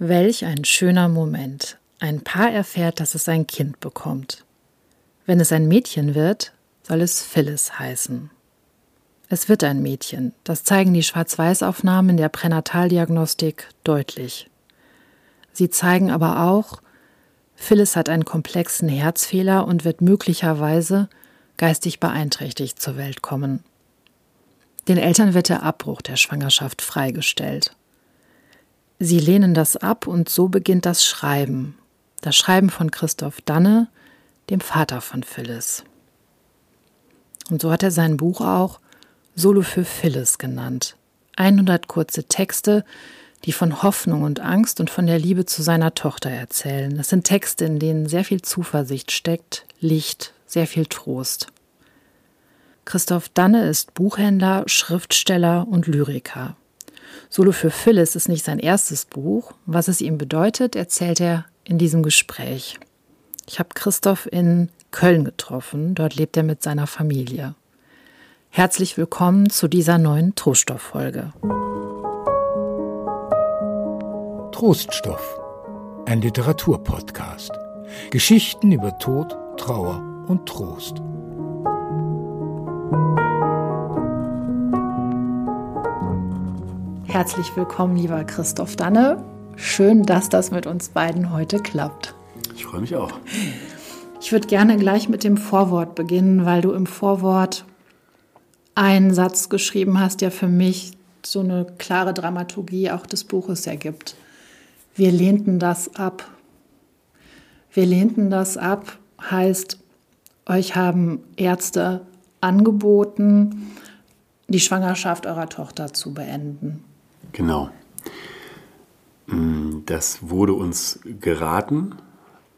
Welch ein schöner Moment. Ein Paar erfährt, dass es ein Kind bekommt. Wenn es ein Mädchen wird, soll es Phyllis heißen. Es wird ein Mädchen, das zeigen die Schwarz-Weiß-Aufnahmen der Pränataldiagnostik deutlich. Sie zeigen aber auch, Phyllis hat einen komplexen Herzfehler und wird möglicherweise geistig beeinträchtigt zur Welt kommen. Den Eltern wird der Abbruch der Schwangerschaft freigestellt. Sie lehnen das ab und so beginnt das Schreiben. Das Schreiben von Christoph Danne, dem Vater von Phyllis. Und so hat er sein Buch auch Solo für Phyllis genannt. 100 kurze Texte, die von Hoffnung und Angst und von der Liebe zu seiner Tochter erzählen. Das sind Texte, in denen sehr viel Zuversicht steckt, Licht, sehr viel Trost. Christoph Danne ist Buchhändler, Schriftsteller und Lyriker. Solo für Phyllis ist nicht sein erstes Buch. Was es ihm bedeutet, erzählt er in diesem Gespräch. Ich habe Christoph in Köln getroffen. Dort lebt er mit seiner Familie. Herzlich willkommen zu dieser neuen Troststoff-Folge. Troststoff, ein Literaturpodcast. Geschichten über Tod, Trauer und Trost. Herzlich willkommen, lieber Christoph Danne. Schön, dass das mit uns beiden heute klappt. Ich freue mich auch. Ich würde gerne gleich mit dem Vorwort beginnen, weil du im Vorwort einen Satz geschrieben hast, der für mich so eine klare Dramaturgie auch des Buches ergibt. Wir lehnten das ab. Wir lehnten das ab heißt, euch haben Ärzte angeboten, die Schwangerschaft eurer Tochter zu beenden. Genau. Mm, das wurde uns geraten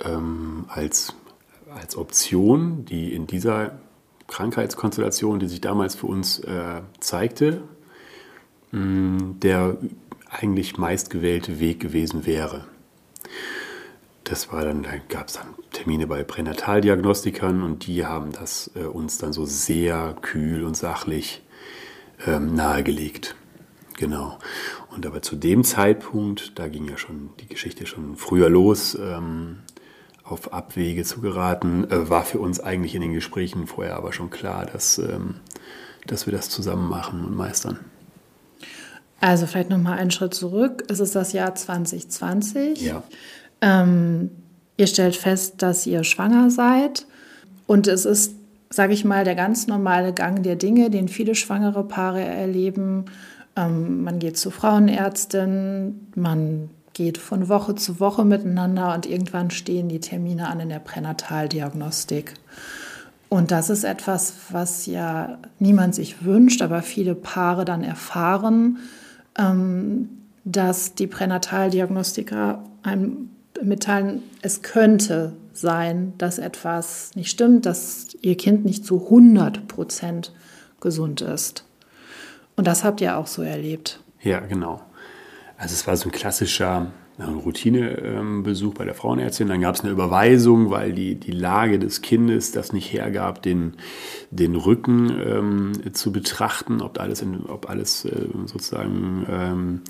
ähm, als, als Option, die in dieser Krankheitskonstellation, die sich damals für uns äh, zeigte, mh, mm, der eigentlich meistgewählte Weg gewesen wäre. Das war dann, da gab es dann Termine bei Pränataldiagnostikern und die haben das äh, uns dann so sehr kühl und sachlich ähm, nahegelegt. Genau. Und aber zu dem Zeitpunkt, da ging ja schon die Geschichte schon früher los, ähm, auf Abwege zu geraten, äh, war für uns eigentlich in den Gesprächen vorher aber schon klar, dass, ähm, dass wir das zusammen machen und meistern. Also vielleicht nochmal einen Schritt zurück. Es ist das Jahr 2020. Ja. Ähm, ihr stellt fest, dass ihr schwanger seid und es ist, sage ich mal, der ganz normale Gang der Dinge, den viele schwangere Paare erleben. Ähm, man geht zu Frauenärztin, man geht von Woche zu Woche miteinander und irgendwann stehen die Termine an in der Pränataldiagnostik. Und das ist etwas, was ja niemand sich wünscht, aber viele Paare dann erfahren, ähm, dass die Pränataldiagnostiker einem mitteilen, es könnte sein, dass etwas nicht stimmt, dass ihr Kind nicht zu 100 Prozent gesund ist. Und das habt ihr auch so erlebt. Ja, genau. Also es war so ein klassischer Routinebesuch bei der Frauenärztin. Dann gab es eine Überweisung, weil die, die Lage des Kindes das nicht hergab, den, den Rücken ähm, zu betrachten, ob alles, in, ob alles äh, sozusagen ähm,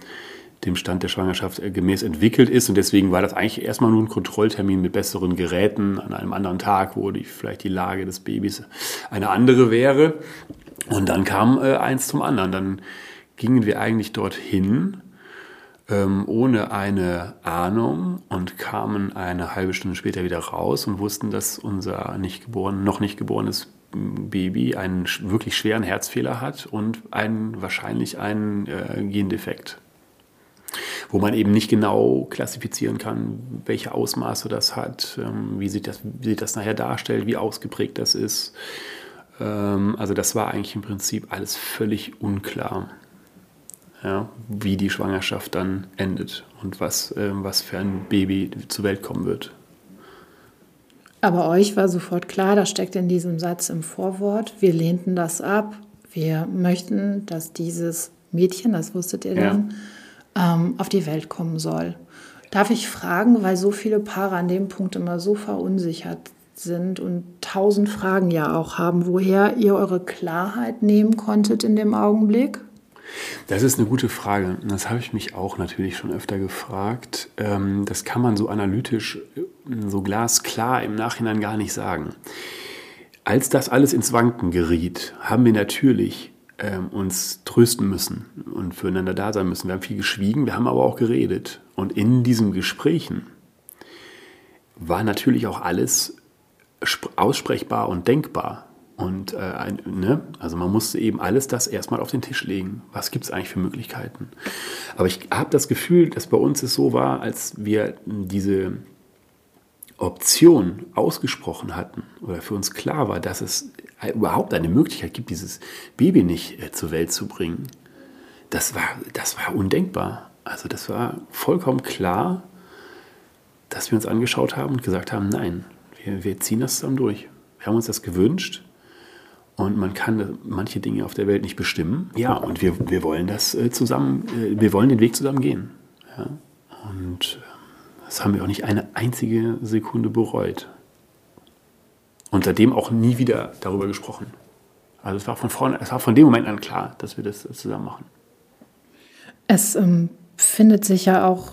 dem Stand der Schwangerschaft äh, gemäß entwickelt ist. Und deswegen war das eigentlich erstmal nur ein Kontrolltermin mit besseren Geräten an einem anderen Tag, wo die, vielleicht die Lage des Babys eine andere wäre. Und dann kam äh, eins zum anderen. Dann gingen wir eigentlich dorthin ähm, ohne eine Ahnung und kamen eine halbe Stunde später wieder raus und wussten, dass unser nicht geboren, noch nicht geborenes Baby einen wirklich schweren Herzfehler hat und einen, wahrscheinlich einen äh, Gendefekt. Wo man eben nicht genau klassifizieren kann, welche Ausmaße das hat, ähm, wie, sich das, wie sich das nachher darstellt, wie ausgeprägt das ist. Ähm, also das war eigentlich im Prinzip alles völlig unklar, ja, wie die Schwangerschaft dann endet und was, äh, was für ein Baby zur Welt kommen wird. Aber euch war sofort klar, das steckt in diesem Satz im Vorwort, wir lehnten das ab, wir möchten, dass dieses Mädchen, das wusstet ihr dann, ja. ähm, auf die Welt kommen soll. Darf ich fragen, weil so viele Paare an dem Punkt immer so verunsichert sind und tausend Fragen ja auch haben, woher ihr eure Klarheit nehmen konntet in dem Augenblick? Das ist eine gute Frage. Das habe ich mich auch natürlich schon öfter gefragt. Ähm, das kann man so analytisch, äh, so glasklar im Nachhinein gar nicht sagen. Als das alles ins Wanken geriet, haben wir natürlich ähm, uns trösten müssen und füreinander da sein müssen. Wir haben viel geschwiegen, wir haben aber auch geredet. Und in diesen Gesprächen war natürlich auch alles aussprechbar und denkbar. Und äh, ein, ne? also man musste eben alles das erstmal auf den Tisch legen. Was gibt es eigentlich für Möglichkeiten? Aber ich habe das Gefühl, dass bei uns es so war, als wir diese Option ausgesprochen hatten oder für uns klar war, dass es überhaupt eine Möglichkeit gibt, dieses Baby nicht äh, zur Welt zu bringen. Das war, das war undenkbar. Also das war vollkommen klar, dass wir uns angeschaut haben und gesagt haben, nein, wir, wir ziehen das zusammen durch. Wir haben uns das gewünscht und man kann manche Dinge auf der Welt nicht bestimmen. Ja, und wir, wir wollen das äh, zusammen, äh, wir wollen den Weg zusammen gehen. Ja? Und ähm, das haben wir auch nicht eine einzige Sekunde bereut. Und seitdem auch nie wieder darüber gesprochen. Also es war von vorne, es war von dem Moment an klar, dass wir das zusammen machen. Es ähm, findet sich ja auch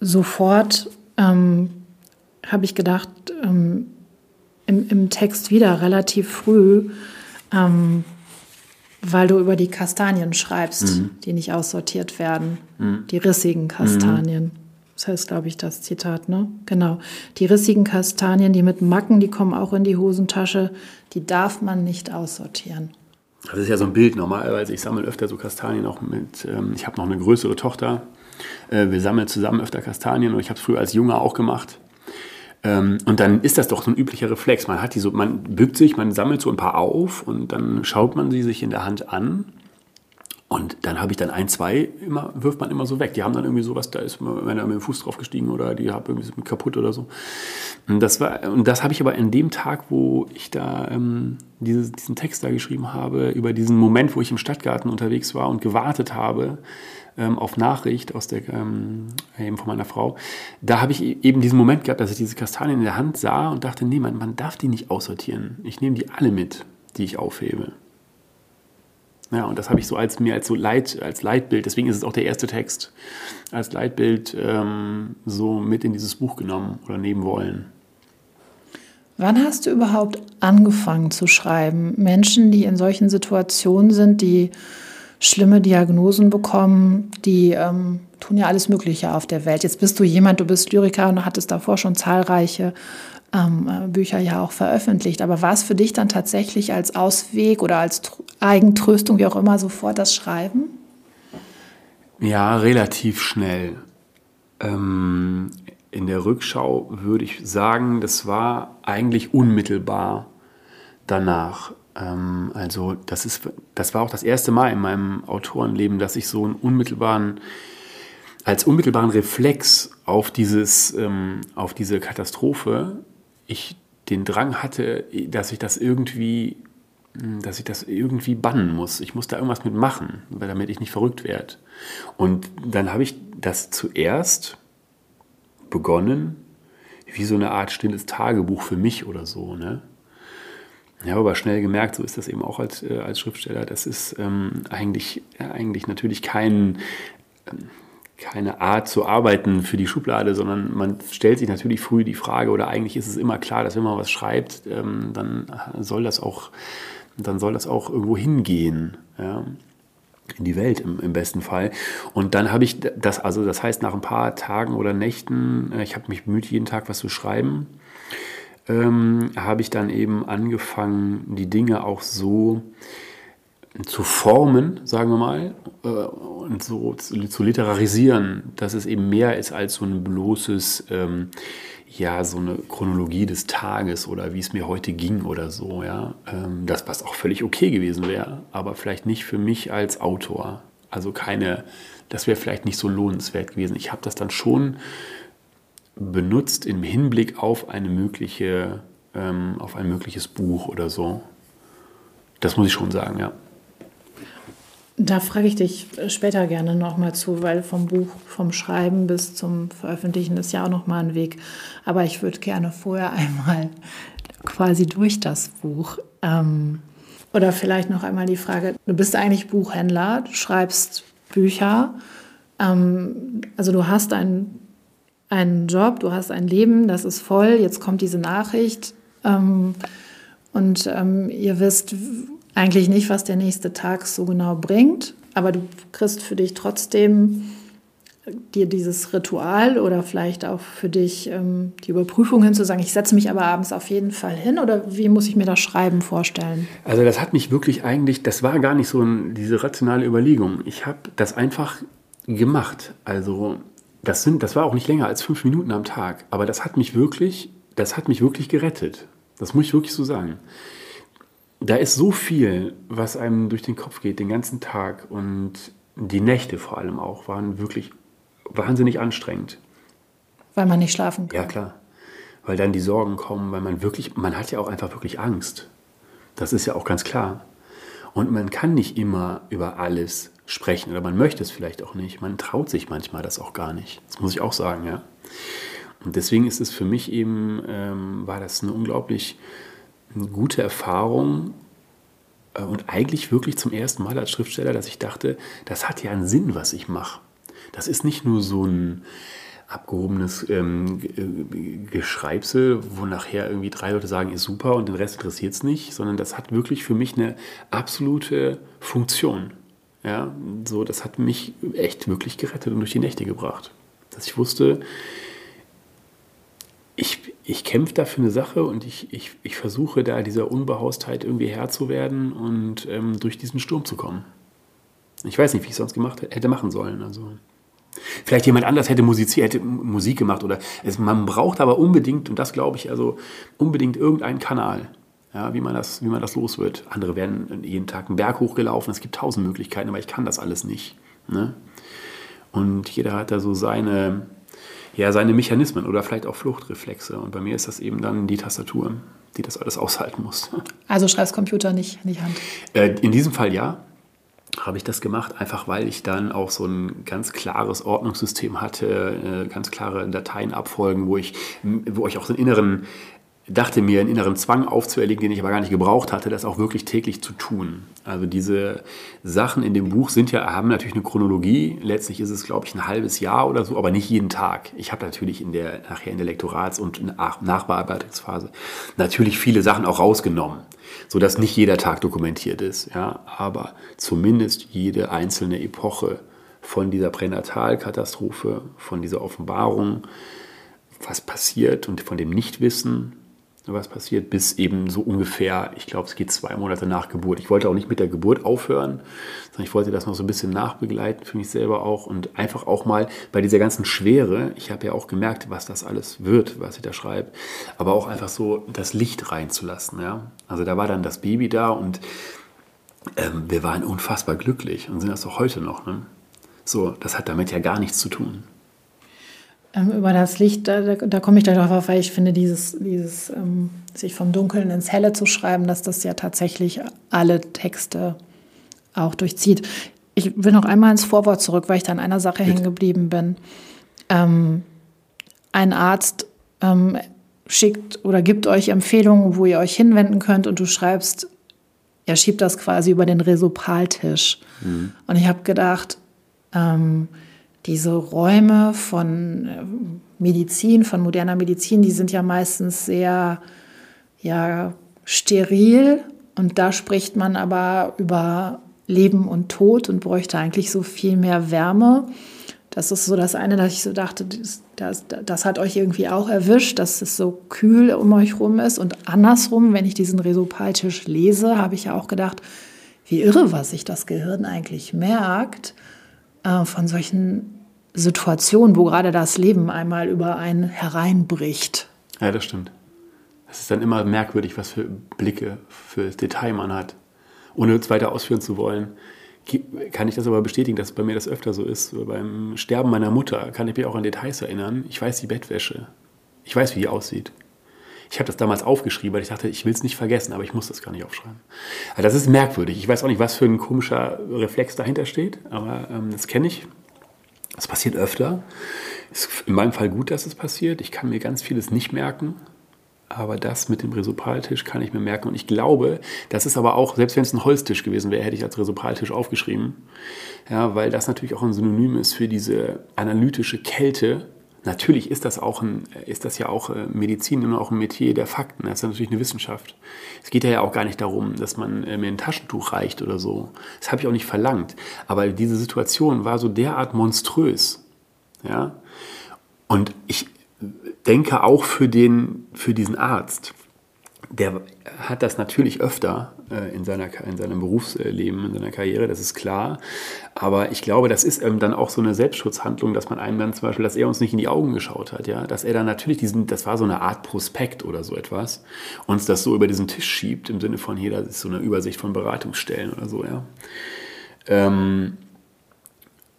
sofort, ähm, habe ich gedacht, ähm, im, im Text wieder relativ früh, ähm, weil du über die Kastanien schreibst, mhm. die nicht aussortiert werden. Mhm. Die rissigen Kastanien. Mhm. Das heißt, glaube ich, das Zitat, ne? Genau. Die rissigen Kastanien, die mit Macken, die kommen auch in die Hosentasche, die darf man nicht aussortieren. Das ist ja so ein Bild normalerweise. Ich sammle öfter so Kastanien auch mit. Ähm, ich habe noch eine größere Tochter. Äh, wir sammeln zusammen öfter Kastanien und ich habe es früher als Junge auch gemacht. Ähm, und dann ist das doch so ein üblicher Reflex. Man hat die so, man bückt sich, man sammelt so ein paar auf und dann schaut man sie sich in der Hand an. Und dann habe ich dann ein, zwei, immer, wirft man immer so weg. Die haben dann irgendwie sowas, da ist einer mit dem Fuß drauf gestiegen oder die haben irgendwie kaputt oder so. Und das, war, und das habe ich aber an dem Tag, wo ich da ähm, dieses, diesen Text da geschrieben habe, über diesen Moment, wo ich im Stadtgarten unterwegs war und gewartet habe, ähm, auf Nachricht aus der, ähm, eben von meiner Frau, da habe ich e-, eben diesen Moment gehabt, dass ich diese Kastanien in der Hand sah und dachte, nee, man, man darf die nicht aussortieren. Ich nehme die alle mit, die ich aufhebe. Ja, und das habe ich so als mir als so Leit, als Leitbild, deswegen ist es auch der erste Text, als Leitbild ähm, so mit in dieses Buch genommen oder nehmen wollen. Wann hast du überhaupt angefangen zu schreiben? Menschen, die in solchen Situationen sind, die schlimme Diagnosen bekommen, die ähm, tun ja alles Mögliche auf der Welt. Jetzt bist du jemand, du bist Lyriker und hattest davor schon zahlreiche ähm, äh, Bücher ja auch veröffentlicht. Aber war es für dich dann tatsächlich als Ausweg oder als Eigentröstung, wie auch immer, sofort das Schreiben? Ja, relativ schnell. Ähm, in der Rückschau würde ich sagen, das war eigentlich unmittelbar danach. Ähm, also das, ist, das war auch das erste Mal in meinem Autorenleben, dass ich so einen unmittelbaren, als unmittelbaren Reflex auf, dieses, ähm, auf diese Katastrophe ich den Drang hatte, dass ich das irgendwie, dass ich das irgendwie bannen muss. Ich muss da irgendwas mit machen, damit ich nicht verrückt werde. Und dann habe ich das zuerst begonnen, wie so eine Art stilles Tagebuch für mich oder so. Ne? Ich habe aber schnell gemerkt, so ist das eben auch als, äh, als Schriftsteller, das ist ähm, eigentlich, äh, eigentlich natürlich kein, keine Art zu arbeiten für die Schublade, sondern man stellt sich natürlich früh die Frage, oder eigentlich ist es immer klar, dass wenn man was schreibt, ähm, dann soll das auch, dann soll das auch irgendwo hingehen. Ja? in die Welt im, im, besten Fall. Und dann habe ich das, also das heißt, nach ein paar Tagen oder Nächten, äh, ich habe mich bemüht, jeden Tag was zu schreiben, ähm, habe ich dann eben angefangen, die Dinge auch so zu formen, sagen wir mal, äh, und so zu, zu, literarisieren, dass es eben mehr ist als so ein bloßes, ähm, ja, so eine Chronologie des Tages oder wie es mir heute ging oder so, ja. Ähm, das, was auch völlig okay gewesen wäre, aber vielleicht nicht für mich als Autor. Also keine, das wäre vielleicht nicht so lohnenswert gewesen. Ich habe das dann schon benutzt im Hinblick auf eine mögliche, ähm, auf ein mögliches Buch oder so. Das muss ich schon sagen, ja. Da frage ich dich später gerne nochmal zu, weil vom Buch, vom Schreiben bis zum Veröffentlichen ist ja auch nochmal ein Weg. Aber ich würde gerne vorher einmal quasi durch das Buch. Ähm, Oder vielleicht noch einmal die Frage, du bist eigentlich Buchhändler, du schreibst Bücher. Ähm, also du hast einen, einen Job, du hast ein Leben, das ist voll, jetzt kommt diese Nachricht. Ähm, und ähm, ihr wisst eigentlich nicht, was der nächste Tag so genau bringt, aber du kriegst für dich trotzdem dir dieses Ritual oder vielleicht auch für dich ähm, die Überprüfung hin zu sagen, ich setze mich aber abends auf jeden Fall hin oder wie muss ich mir das Schreiben vorstellen? Also das hat mich wirklich eigentlich, das war gar nicht so ein, diese rationale Überlegung. Ich habe das einfach gemacht. Also das sind, das war auch nicht länger als fünf Minuten am Tag, aber das hat mich wirklich, das hat mich wirklich gerettet. Das muss ich wirklich so sagen. Da ist so viel, was einem durch den Kopf geht den ganzen Tag und die Nächte vor allem auch waren wirklich wahnsinnig anstrengend. Weil man nicht schlafen kann. Ja, klar. Weil dann die Sorgen kommen, weil man wirklich, man hat ja auch einfach wirklich Angst. Das ist ja auch ganz klar. Und man kann nicht immer über alles sprechen oder man möchte es vielleicht auch nicht. Man traut sich manchmal das auch gar nicht. Das muss ich auch sagen, ja. Und deswegen ist es für mich eben, ähm, war das eine unglaublich gute Erfahrung äh, und eigentlich wirklich zum ersten Mal als Schriftsteller, dass ich dachte, das hat ja einen Sinn, was ich mache. Das ist nicht nur so ein abgehobenes ähm, Geschreibsel, wo nachher irgendwie drei Leute sagen, ist super und den Rest interessiert es nicht, sondern das hat wirklich für mich eine absolute Funktion. Ja, so, das hat mich echt wirklich gerettet und durch die Nächte gebracht. Dass ich wusste, ich, ich kämpfe da für eine Sache und ich, ich, ich versuche da dieser Unbehaustheit irgendwie Herr zu werden und ähm, durch diesen Sturm zu kommen. Ich weiß nicht, wie ich es sonst gemacht hätte machen sollen. Also. Vielleicht jemand anders hätte, musiziert, hätte Musik gemacht oder es, man braucht aber unbedingt, und das glaube ich, also unbedingt irgendeinen Kanal, ja, wie, man das, wie man das los wird. Andere werden jeden Tag einen Berg hochgelaufen, es gibt tausend Möglichkeiten, aber ich kann das alles nicht. Ne? Und jeder hat da so seine, ja, seine Mechanismen oder vielleicht auch Fluchtreflexe. Und bei mir ist das eben dann die Tastatur, die das alles aushalten muss. Also schreibst Computer nicht, nicht Hand? Äh, in diesem Fall ja habe ich das gemacht, einfach weil ich dann auch so ein ganz klares Ordnungssystem hatte, äh, ganz klare Dateienabfolgen, wo ich, wo ich auch so einen inneren, dachte mir, einen inneren Zwang aufzuerlegen, den ich aber gar nicht gebraucht hatte, das auch wirklich täglich zu tun. Also diese Sachen in dem Buch sind ja, haben natürlich eine Chronologie. Letztlich ist es, glaube ich, ein halbes Jahr oder so, aber nicht jeden Tag. Ich habe natürlich in der, nachher in der Lektorats- und Nachbearbeitungsphase natürlich viele Sachen auch rausgenommen sodass nicht jeder Tag dokumentiert ist. Ja, aber zumindest jede einzelne Epoche von dieser Pränatalkatastrophe, von dieser Offenbarung, was passiert und von dem Nichtwissen, was passiert, bis eben so ungefähr, ich glaube, es geht zwei Monate nach Geburt. Ich wollte auch nicht mit der Geburt aufhören, sondern ich wollte das noch so ein bisschen nachbegleiten für mich selber auch und einfach auch mal bei dieser ganzen Schwere, ich habe ja auch gemerkt, was das alles wird, was ich da schreibe, aber auch einfach so das Licht reinzulassen. Ja? Also da war dann das Baby da und ähm, wir waren unfassbar glücklich und sind das auch heute noch. Ne? So, das hat damit ja gar nichts zu tun. Ähm, über das Licht, da, da, da komme ich gleich drauf, weil ich finde, dieses, dieses ähm, sich vom Dunkeln ins Helle zu schreiben, dass das ja tatsächlich alle Texte auch durchzieht. Ich will noch einmal ins Vorwort zurück, weil ich da an einer Sache hängen geblieben bin. Ähm, ein Arzt ähm, schickt oder gibt euch Empfehlungen, wo ihr euch hinwenden könnt und du schreibst, er schiebt das quasi über den Resopaltisch. Mhm. Und ich habe gedacht, ähm, diese Räume von äh, Medizin, von moderner Medizin, die sind ja meistens sehr ja, steril und da spricht man aber über Leben und Tod und bräuchte eigentlich so viel mehr Wärme. Das ist so das eine, dass ich so dachte, das, das, hat euch irgendwie auch erwischt, dass es so kühl um euch rum ist. Und andersrum, wenn ich diesen Resopaltisch lese, habe ich ja auch gedacht, wie irre, was sich das Gehirn eigentlich merkt äh, von solchen Situation, wo gerade das Leben einmal über einen hereinbricht. Ja, das stimmt. Es ist dann immer merkwürdig, was für Blicke, für das Detail man hat. Ohne es weiter ausführen zu wollen, kann ich das aber bestätigen, dass bei mir das öfter so ist. Beim Sterben meiner Mutter kann ich mich auch an Details erinnern. Ich weiß die Bettwäsche. Ich weiß, wie die aussieht. Ich habe das damals aufgeschrieben, weil ich dachte, ich will es nicht vergessen, aber ich muss das gar nicht aufschreiben. Also das ist merkwürdig. Ich weiß auch nicht, was für ein komischer Reflex dahinter steht, aber ähm, das kenne ich. Das passiert öfter. Ist in meinem Fall gut, dass es passiert. Ich kann mir ganz vieles nicht merken. Aber das mit dem Resopaltisch kann ich mir merken. Und ich glaube, das ist aber auch, selbst wenn es ein Holztisch gewesen wäre, hätte ich als Resopaltisch aufgeschrieben. Ja, weil das natürlich auch ein Synonym ist für diese analytische Kälte. Natürlich ist das, auch ein, ist das ja auch äh, Medizin und auch ein Metier der Fakten. Das ist natürlich eine Wissenschaft. Es geht ja auch gar nicht darum, dass man äh, mir ein Taschentuch reicht oder so. Das habe ich auch nicht verlangt. Aber diese Situation war so derart monströs. Ja? Und ich denke auch für, den, für diesen Arzt, der hat das natürlich öfter äh, in, seiner, in seinem Berufsleben, in seiner Karriere, das ist klar. Aber ich glaube, das ist ähm, dann auch so eine Selbstschutzhandlung, dass man einem dann zum Beispiel, dass er uns nicht in die Augen geschaut hat, ja, dass er dann natürlich diesen, das war so eine Art Prospekt oder so etwas, uns das so über diesen Tisch schiebt, im Sinne von hier, das ist so eine Übersicht von Beratungsstellen oder so, ja. Ähm,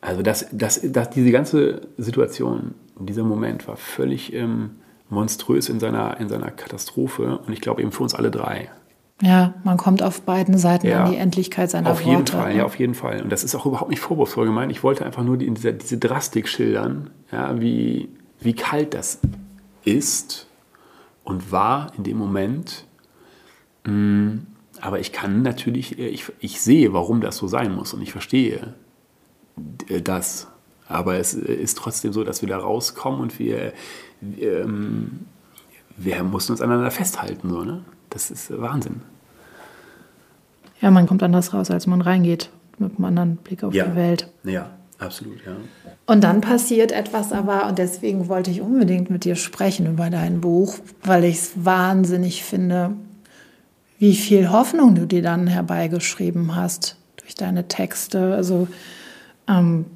also das, das, das, diese ganze Situation, dieser Moment war völlig ähm, monströs in seiner, in seiner Katastrophe und ich glaube eben für uns alle drei. Ja, man kommt auf beiden Seiten ja, an die Endlichkeit seiner auf Worte. Jeden Fall, ja, auf jeden Fall. Und das ist auch überhaupt nicht vorwurfsvoll gemeint. Ich wollte einfach nur die, diese, diese Drastik schildern, ja, wie, wie kalt das ist und war in dem Moment. Mm, aber ich kann natürlich, äh, ich, ich sehe, warum das so sein muss und ich verstehe das. Aber es ist trotzdem so, dass wir da rauskommen und wir, ähm, wir mussten uns aneinander festhalten. So, ne? Das ist Wahnsinn. Ja, man kommt anders raus, als man reingeht, mit einem anderen Blick auf ja. die Welt. Ja, absolut, ja. Und dann passiert etwas aber, und deswegen wollte ich unbedingt mit dir sprechen über dein Buch, weil ich es wahnsinnig finde, wie viel Hoffnung du dir dann herbeigeschrieben hast durch deine Texte. Also ähm, äh,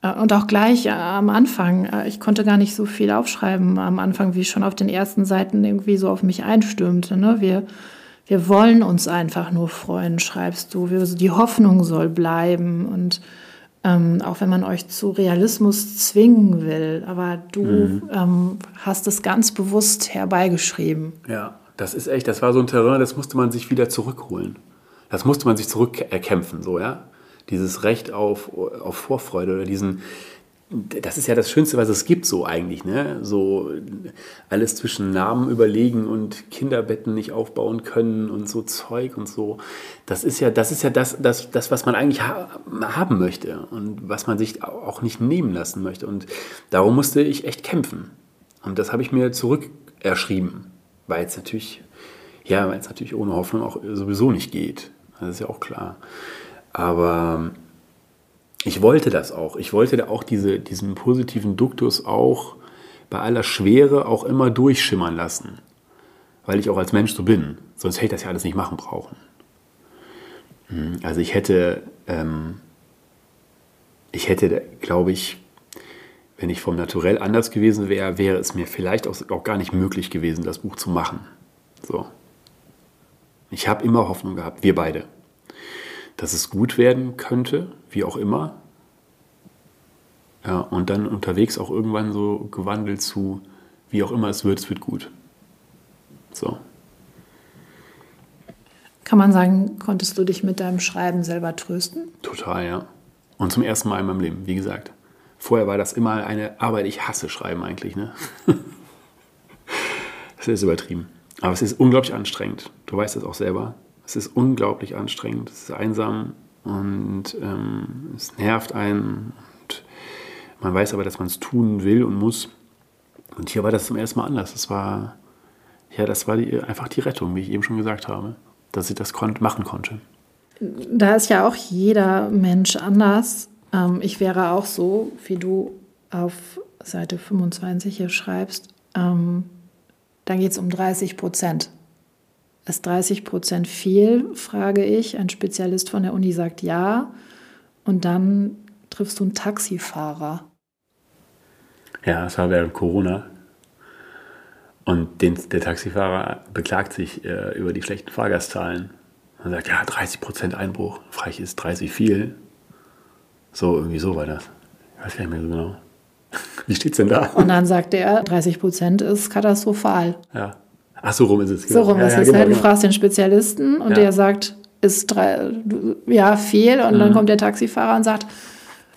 und auch gleich äh, am Anfang, äh, ich konnte gar nicht so viel aufschreiben am Anfang, wie schon auf den ersten Seiten irgendwie so auf mich einstürmte. Ne? Wir, wir wollen uns einfach nur freuen, schreibst du. Wir, die Hoffnung soll bleiben und ähm, auch wenn man euch zu Realismus zwingen will. Aber du mhm. ähm, hast es ganz bewusst herbeigeschrieben. Ja, das ist echt, das war so ein Terrain, das musste man sich wieder zurückholen. Das musste man sich zurückerkämpfen, so, ja dieses Recht auf, auf Vorfreude oder diesen, das ist ja das Schönste, was es gibt, so eigentlich, ne? So alles zwischen Namen überlegen und Kinderbetten nicht aufbauen können und so Zeug und so. Das ist ja, das ist ja das, das, das was man eigentlich ha haben möchte und was man sich auch nicht nehmen lassen möchte. Und darum musste ich echt kämpfen. Und das habe ich mir zurück erschrieben. Weil es natürlich, ja, weil es natürlich ohne Hoffnung auch sowieso nicht geht. Das ist ja auch klar. Aber ich wollte das auch. Ich wollte da auch diese, diesen positiven Duktus auch bei aller Schwere auch immer durchschimmern lassen. Weil ich auch als Mensch so bin. Sonst hätte ich das ja alles nicht machen brauchen. Hm, also ich hätte, ähm, ich hätte, glaube ich, wenn ich vom Naturell anders gewesen wäre, wäre es mir vielleicht auch, auch gar nicht möglich gewesen, das Buch zu machen. So. Ich habe immer Hoffnung gehabt, wir beide dass es gut werden könnte, wie auch immer. Ja, und dann unterwegs auch irgendwann so gewandelt zu, wie auch immer es wird, es wird gut. So. Kann man sagen, konntest du dich mit deinem Schreiben selber trösten? Total, ja. Und zum ersten Mal in meinem Leben, wie gesagt. Vorher war das immer eine Arbeit, ich hasse Schreiben eigentlich. Ne? das ist übertrieben. Aber es ist unglaublich anstrengend. Du weißt das auch selber. Es ist unglaublich anstrengend, es ist einsam und ähm, es nervt einen. Und man weiß aber, dass man es tun will und muss. Und hier war das zum ersten Mal anders. Das war, ja, das war die, einfach die Rettung, wie ich eben schon gesagt habe, dass ich das kon machen konnte. Da ist ja auch jeder Mensch anders. Ähm, ich wäre auch so, wie du auf Seite 25 hier schreibst. Ähm, da geht es um 30 Prozent. Ist 30 Prozent viel, frage ich. Ein Spezialist von der Uni sagt ja. Und dann triffst du einen Taxifahrer. Ja, es war während Corona. Und den, der Taxifahrer beklagt sich äh, über die schlechten Fahrgastzahlen. Man sagt, ja, 30 Prozent Einbruch. Frage ist 30 viel. So, irgendwie so war das. Ich weiß gar nicht mehr so genau. Wie steht's denn da? Und dann sagt er, 30 Prozent ist katastrophal. Ja. Ach, so rum ist es. Genau. So rum ja, ist ja, es. Genau, du genau. fragst den Spezialisten und der sagt, ist drei, ja, viel. Und mhm. dann kommt der Taxifahrer und sagt,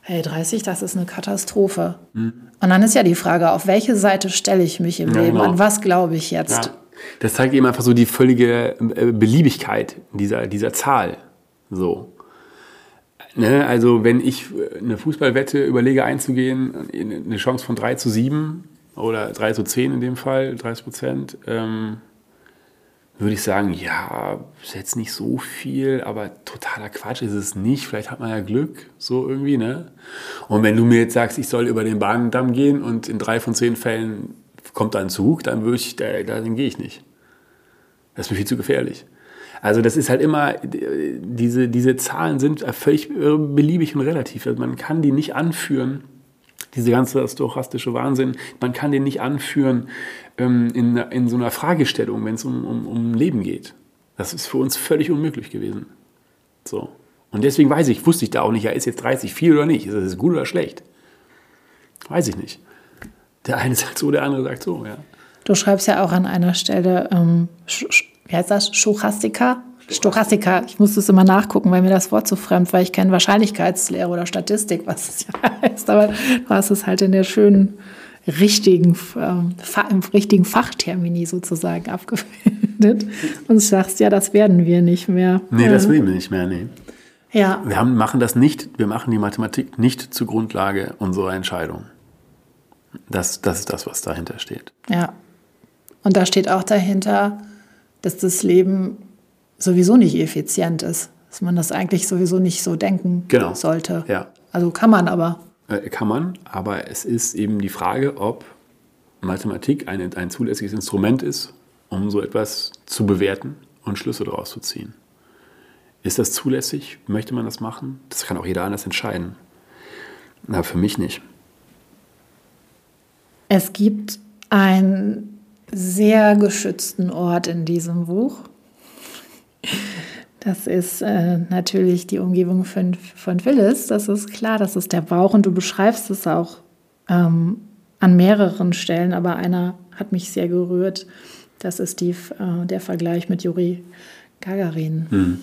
hey, 30, das ist eine Katastrophe. Mhm. Und dann ist ja die Frage, auf welche Seite stelle ich mich im Leben? Genau. An was glaube ich jetzt? Das zeigt eben einfach so die völlige äh, Beliebigkeit dieser, dieser Zahl. So. Ne, also wenn ich äh, eine Fußballwette überlege einzugehen, eine Chance von 3 zu 7 oder 3 zu 10 in dem Fall, 30 Prozent, ähm, würde ich sagen, ja, ist jetzt nicht so viel, aber totaler Quatsch ist es nicht. Vielleicht hat man ja Glück, so irgendwie, ne? Und wenn du mir jetzt sagst, ich soll über den Bahndamm gehen und in drei von zehn Fällen kommt da ein Zug, dann würde ich, da, dann gehe ich nicht. Das ist mir viel zu gefährlich. Also das ist halt immer, diese, diese Zahlen sind völlig beliebig und relativ. Also man kann die nicht anführen, diese ganze stochastische Wahnsinn, man kann den nicht anführen ähm, in, in so einer Fragestellung, wenn es um, um, um Leben geht. Das ist für uns völlig unmöglich gewesen. So. Und deswegen weiß ich, wusste ich da auch nicht, ja, ist jetzt 30 viel oder nicht? Ist das gut oder schlecht? Weiß ich nicht. Der eine sagt so, der andere sagt so, ja. Du schreibst ja auch an einer Stelle, ähm, wie heißt das, Stochastika? Stochastika. Ich muss das immer nachgucken, weil mir das Wort so fremd, weil ich kenne Wahrscheinlichkeitslehre oder Statistik, was es ja heißt. Aber du hast es halt in der schönen, richtigen, ähm, im richtigen Fachtermini sozusagen abgebildet. Und sagst, ja, das werden wir nicht mehr. Nee, das will wir nicht mehr, nee. Ja. Wir haben, machen das nicht, wir machen die Mathematik nicht zur Grundlage unserer Entscheidung. Das, das ist das, was dahinter steht. Ja. Und da steht auch dahinter, dass das Leben sowieso nicht effizient ist. Dass man das eigentlich sowieso nicht so denken genau. sollte. Ja. Also kann man aber. Äh, kann man, aber es ist eben die Frage, ob Mathematik ein, ein zulässiges Instrument ist, um so etwas zu bewerten und Schlüsse daraus zu ziehen. Ist das zulässig? Möchte man das machen? Das kann auch jeder anders entscheiden. Na, für mich nicht. Es gibt einen sehr geschützten Ort in diesem Buch. Das ist äh, natürlich die Umgebung von, von Phyllis, das ist klar, das ist der Bauch und du beschreibst es auch ähm, an mehreren Stellen, aber einer hat mich sehr gerührt. Das ist die, äh, der Vergleich mit Juri Gagarin. Hm.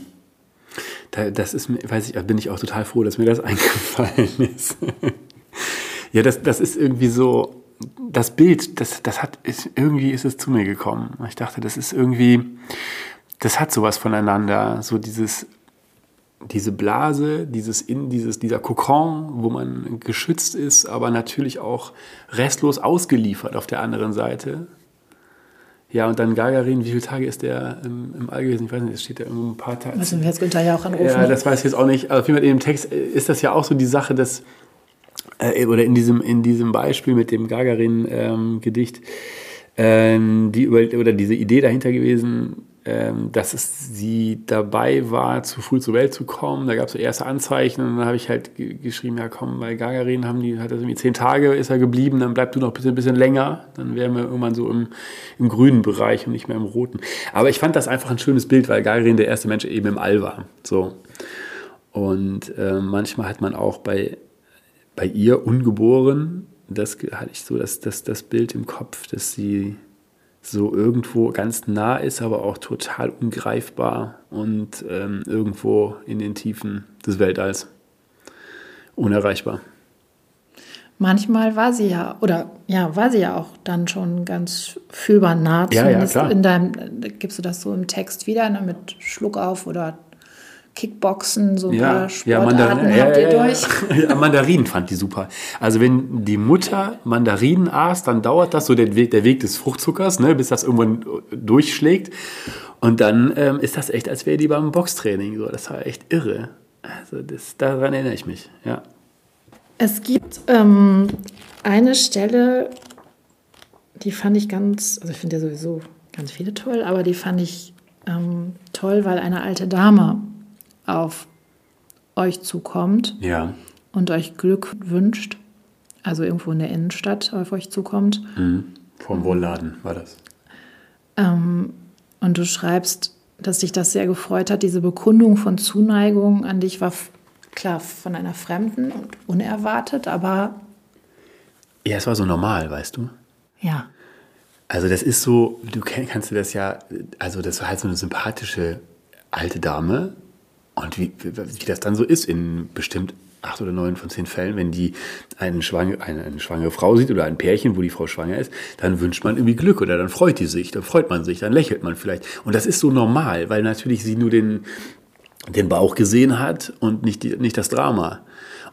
Da, das ist weiß ich, bin ich auch total froh, dass mir das eingefallen ist. ja, das, das ist irgendwie so, das Bild, das, das hat, ist, irgendwie ist es zu mir gekommen. Ich dachte, das ist irgendwie, das hat sowas voneinander, so dieses, diese Blase, dieses in dieses, dieser Kokon, wo man geschützt ist, aber natürlich auch restlos ausgeliefert auf der anderen Seite. Ja, und dann Gagarin, wie viele Tage ist der im, im All gewesen? Ich weiß nicht, es steht da irgendwo ein paar Tage. Müssen wir jetzt Günther ja auch anrufen? Ja, das weiß ich jetzt auch nicht. Also, in dem Text ist das ja auch so die Sache, dass, äh, oder in diesem, in diesem Beispiel mit dem Gagarin-Gedicht, ähm, die über, oder diese Idee dahinter gewesen, ähm, dass es sie dabei war, zu früh zur Welt zu kommen. Da gab es so erste Anzeichen und dann habe ich halt geschrieben, ja komm, bei Gagarin haben die, hat er irgendwie zehn Tage ist er geblieben, dann bleib du noch ein bisschen, bisschen länger, dann wären wir irgendwann so im, im grünen Bereich und nicht mehr im roten. Aber ich fand das einfach ein schönes Bild, weil Gagarin der erste Mensch eben im All war. So. Und äh, manchmal hat man auch bei, bei ihr ungeboren, das hatte ich so das, das, das Bild im Kopf, dass sie so irgendwo ganz nah ist, aber auch total ungreifbar und ähm, irgendwo in den Tiefen des Weltalls unerreichbar. Manchmal war sie ja, oder ja, war sie ja auch dann schon ganz fühlbar nah. Ja, ja, klar. In deinem, gibst du das so im Text wieder, ne, mit Schluck auf oder Kickboxen, so ein ja, paar ja, Sportarten Mandarin, habt ja, ihr ja, durch? Ja, Mandarinen fand die super. Also wenn die Mutter Mandarinen aß, dann dauert das so der Weg, der Weg des Fruchtzuckers, ne, bis das irgendwann durchschlägt. Und dann ähm, ist das echt, als wäre die beim Boxtraining. So. Das war echt irre. Also das, daran erinnere ich mich, ja. Es gibt ähm, eine Stelle, die fand ich ganz, also ich finde ja sowieso ganz viele toll, aber die fand ich ähm, toll, weil eine alte Dame auf euch zukommt Ja. und euch Glück wünscht, also irgendwo in der Innenstadt auf euch zukommt. Mhm. Vom Wohlladen war das. Ähm, und du schreibst, dass dich das sehr gefreut hat. Diese Bekundung von Zuneigung an dich war klar von einer Fremden und unerwartet, aber Ja, es war so normal, weißt du. ja. Also das ist so, du kenn- kannst das ja, also das war halt so eine sympathische alte Dame. Und wie, wie das dann so ist in bestimmt acht oder neun von zehn Fällen, wenn die eine schwangere, eine, eine schwangere Frau sieht oder ein Pärchen, wo die Frau schwanger ist, dann wünscht man irgendwie Glück oder dann freut die sich, dann freut man sich, dann lächelt man vielleicht. Und das ist so normal, weil natürlich sie nur den, den Bauch gesehen hat und nicht, die, nicht das Drama.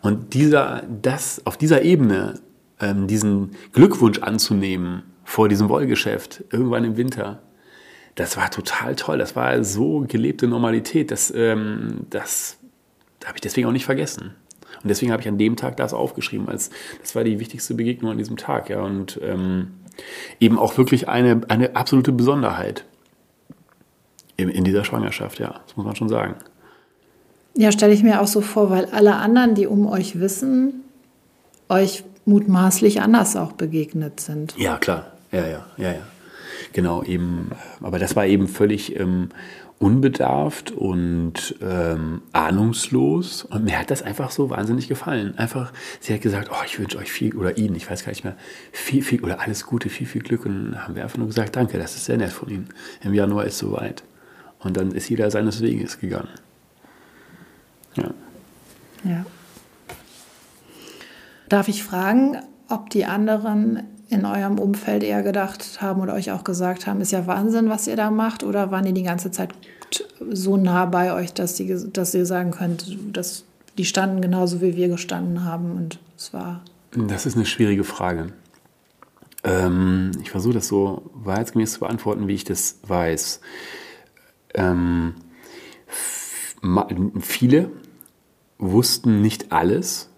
Und dieser, das, auf dieser Ebene, ähm, diesen Glückwunsch anzunehmen vor diesem Wollgeschäft, irgendwann im Winter, das war total toll. Das war so gelebte Normalität. Das, ähm, das habe ich deswegen auch nicht vergessen. Und deswegen habe ich an dem Tag das aufgeschrieben, als das war die wichtigste Begegnung an diesem Tag. Ja, und ähm, eben auch wirklich eine, eine absolute Besonderheit in, in dieser Schwangerschaft. Ja, das muss man schon sagen. Ja, stelle ich mir auch so vor, weil alle anderen, die um euch wissen, euch mutmaßlich anders auch begegnet sind. Ja, klar. Ja, ja, ja, ja. Genau, eben. Aber das war eben völlig ähm, unbedarft und ähm, ahnungslos. Und mir hat das einfach so wahnsinnig gefallen. Einfach, sie hat gesagt, oh, ich wünsche euch viel, oder Ihnen, ich weiß gar nicht mehr, viel, viel, oder alles Gute, viel, viel Glück. Und dann haben wir einfach nur gesagt, danke, das ist sehr nett von Ihnen. Im Januar ist soweit. Und dann ist jeder seines Weges gegangen. Ja. Ja. Darf ich fragen, ob die anderen in eurem Umfeld eher gedacht haben oder euch auch gesagt haben, ist ja Wahnsinn, was ihr da macht? Oder waren die die ganze Zeit so nah bei euch, dass, die, dass ihr sagen könnt, dass die standen genauso wie wir gestanden haben und es war. Das ist eine schwierige Frage. Ähm, ich versuche das so wahrheitsgemäß zu beantworten, wie ich das weiß. Ähm, viele wussten nicht alles,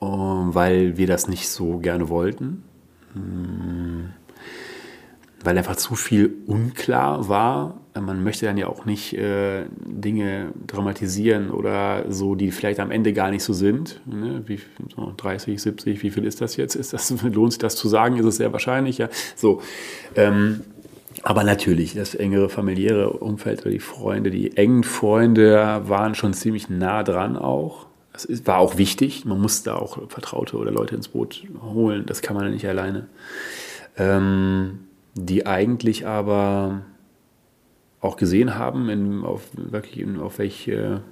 weil wir das nicht so gerne wollten. Hm. Weil einfach zu viel unklar war. Man möchte dann ja auch nicht äh, Dinge dramatisieren oder so, die vielleicht am Ende gar nicht so sind. Ne? Wie, so 30, 70, wie viel ist das jetzt? Ist das, lohnt sich das zu sagen? Ist es sehr wahrscheinlich? Ja. So. Ähm, aber natürlich, das engere familiäre Umfeld oder die Freunde, die engen Freunde waren schon ziemlich nah dran auch. Das war auch wichtig. Man muss da auch Vertraute oder Leute ins Boot holen. Das kann man ja nicht alleine. Ähm, die eigentlich aber auch gesehen haben, in, auf, wirklich in, auf welche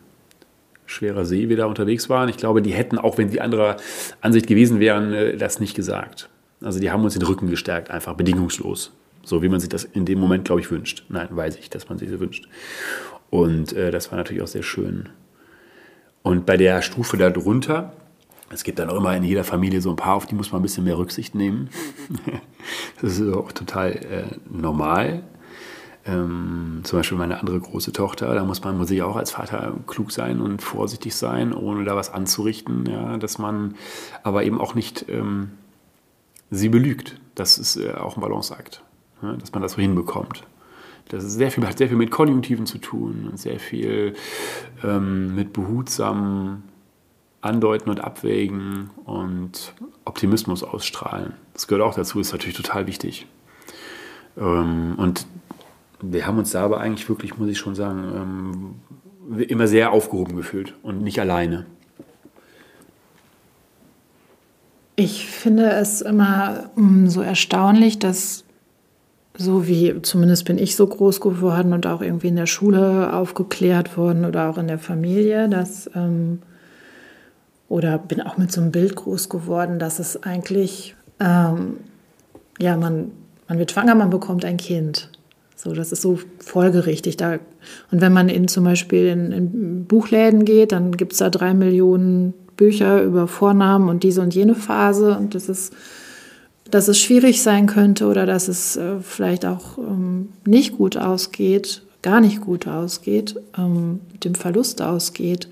schwerer See wir da unterwegs waren. Ich glaube, die hätten, auch wenn sie anderer Ansicht gewesen wären, äh, das nicht gesagt. Also die haben uns den Rücken gestärkt, einfach bedingungslos. So wie man sich das in dem Moment, glaube ich, wünscht. Nein, weiß ich, dass man sich so wünscht. Und äh, das war natürlich auch sehr schön. Und bei der Stufe darunter, es gibt dann auch immer in jeder Familie so ein paar, auf die muss man ein bisschen mehr Rücksicht nehmen. das ist auch total äh, normal. Ähm, zum Beispiel meine andere große Tochter, da muss man muss sich auch als Vater klug sein und vorsichtig sein, ohne da was anzurichten, ja, dass man aber eben auch nicht ähm, sie belügt. Das ist äh, auch ein Balanceakt, ja, dass man das so hinbekommt. Das ist sehr viel, hat sehr viel mit Konjunktiven zu tun und sehr viel ähm, mit behutsamem Andeuten und Abwägen und Optimismus ausstrahlen. Das gehört auch dazu, ist natürlich total wichtig. Ähm, und wir haben uns da aber eigentlich wirklich, muss ich schon sagen, ähm, immer sehr aufgehoben gefühlt und nicht alleine. Ich finde es immer mm, so erstaunlich, dass so wie zumindest bin ich so groß geworden und auch irgendwie in der Schule aufgeklärt worden oder auch in der Familie, dass ähm, oder bin auch mit so einem Bild groß geworden, dass es eigentlich ähm, ja man man wird schwanger, man bekommt ein Kind. So, das ist so folgerichtig. Da, und wenn man in zum Beispiel in, in Buchläden geht, dann gibt es da drei Millionen Bücher über Vornamen und diese und jene Phase. Und das ist dass es schwierig sein könnte oder dass es äh, vielleicht auch ähm, nicht gut ausgeht, gar nicht gut ausgeht, ähm, mit dem Verlust ausgeht,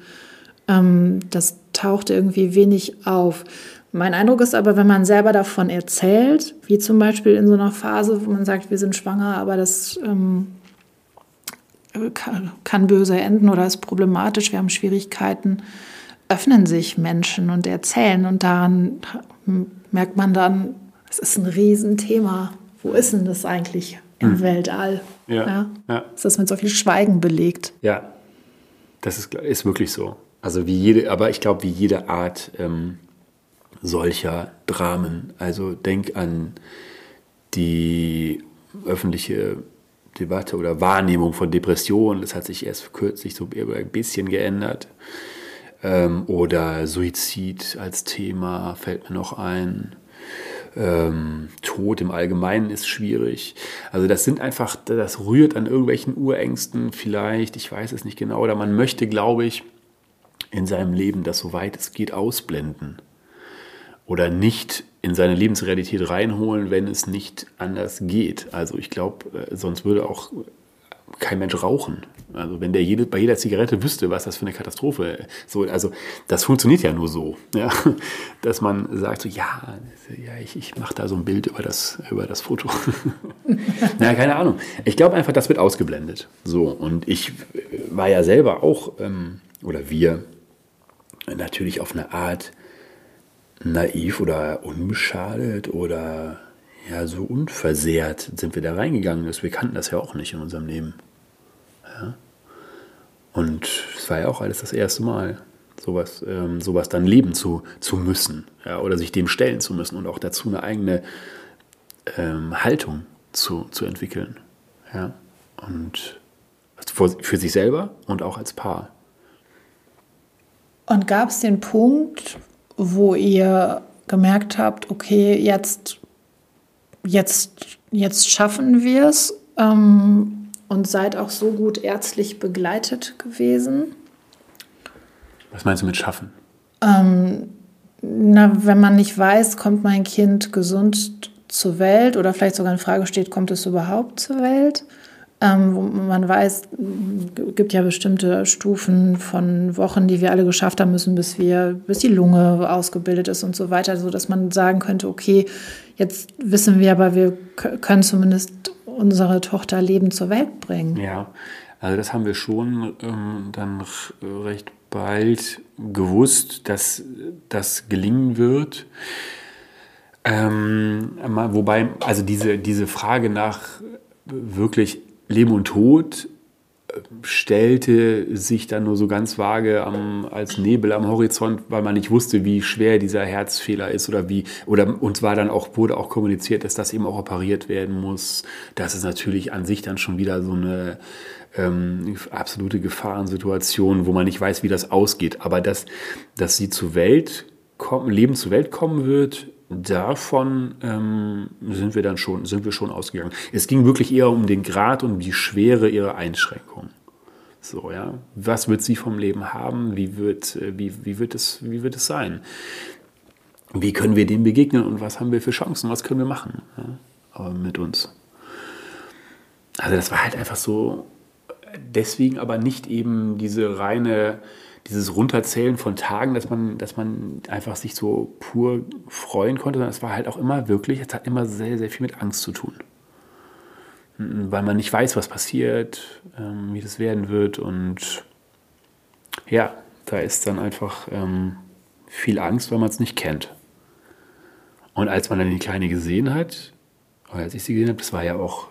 ähm, das taucht irgendwie wenig auf. Mein Eindruck ist aber, wenn man selber davon erzählt, wie zum Beispiel in so einer Phase, wo man sagt, wir sind schwanger, aber das ähm, kann, kann böse enden oder ist problematisch, wir haben Schwierigkeiten, öffnen sich Menschen und erzählen und daran merkt man dann, es ist ein Riesenthema. Wo ist denn das eigentlich im hm. Weltall? Ja, ja. ja. Ist das mit so viel Schweigen belegt? Ja, das ist, ist wirklich so. Also wie jede, aber ich glaube, wie jede Art ähm, solcher Dramen. Also denk an die öffentliche Debatte oder Wahrnehmung von Depressionen. Das hat sich erst kürzlich so ein bisschen geändert. Ähm, oder Suizid als Thema fällt mir noch ein. Ähm, Tod im Allgemeinen ist schwierig. Also das sind einfach, das rührt an irgendwelchen Urängsten vielleicht, ich weiß es nicht genau, oder man möchte, glaube ich, in seinem Leben das soweit es geht ausblenden oder nicht in seine Lebensrealität reinholen, wenn es nicht anders geht. Also ich glaube, äh, sonst würde auch kein Mensch rauchen. Also wenn der jede, bei jeder Zigarette wüsste, was das für eine Katastrophe so, also das funktioniert ja nur so, ja, dass man sagt so, ja, ja ich, ich mache da so ein Bild über das, über das Foto. Na, keine Ahnung. Ich glaube einfach, das wird ausgeblendet. So, und ich war ja selber auch, ähm, oder wir, natürlich auf eine Art naiv oder unbeschadet oder ja, so unversehrt sind wir da reingegangen. Wir kannten das ja auch nicht in unserem Leben. Ja. Und es war ja auch alles das erste Mal, sowas, ähm, sowas dann leben zu, zu müssen ja, oder sich dem stellen zu müssen und auch dazu eine eigene ähm, Haltung zu, zu entwickeln. Ja. Und für, für sich selber und auch als Paar. Und gab es den Punkt, wo ihr gemerkt habt, okay, jetzt, jetzt, jetzt schaffen wir es ähm, und seid auch so gut ärztlich begleitet gewesen? Was meinst du mit schaffen? Ähm, na, wenn man nicht weiß, kommt mein Kind gesund zur Welt oder vielleicht sogar in Frage steht, kommt es überhaupt zur Welt? Ähm, wo man weiß, gibt ja bestimmte Stufen von Wochen, die wir alle geschafft haben müssen, bis wir, bis die Lunge ausgebildet ist und so weiter, so dass man sagen könnte, okay, jetzt wissen wir aber, wir können zumindest unsere Tochter Leben zur Welt bringen. Ja, also das haben wir schon ähm, dann recht bald gewusst, dass das gelingen wird. Ähm, wobei, also diese, diese Frage nach wirklich Leben und Tod äh, stellte sich dann nur so ganz vage am, als Nebel am Horizont, weil man nicht wusste, wie schwer dieser Herzfehler ist oder wie, oder uns war dann auch, wurde auch kommuniziert, dass das eben auch operiert werden muss. Das ist natürlich an sich dann schon wieder so eine ähm, absolute Gefahrensituation, wo man nicht weiß, wie das ausgeht. Aber dass, dass sie zur Welt kommen, Leben zur Welt kommen wird, davon ähm, sind wir dann schon, sind wir schon ausgegangen. Es ging wirklich eher um den Grad und die Schwere ihrer Einschränkung. So, ja. Was wird sie vom Leben haben? Wie wird, äh, wie, wie, wird, es, wie wird es sein? Wie können wir dem begegnen und was haben wir für Chancen? Was können wir machen ja, mit uns? Also, das war halt einfach so, deswegen aber nicht eben diese reine dieses Runterzählen von Tagen, dass man, dass man einfach sich so pur freuen konnte, sondern es war halt auch immer wirklich, es hat immer sehr, sehr viel mit Angst zu tun. Weil man nicht weiß, was passiert, ähm, wie das werden wird und ja, da ist dann einfach ähm, viel Angst, weil man es nicht kennt. Und als man dann die Kleine gesehen hat, oder als ich sie gesehen habe, das war ja auch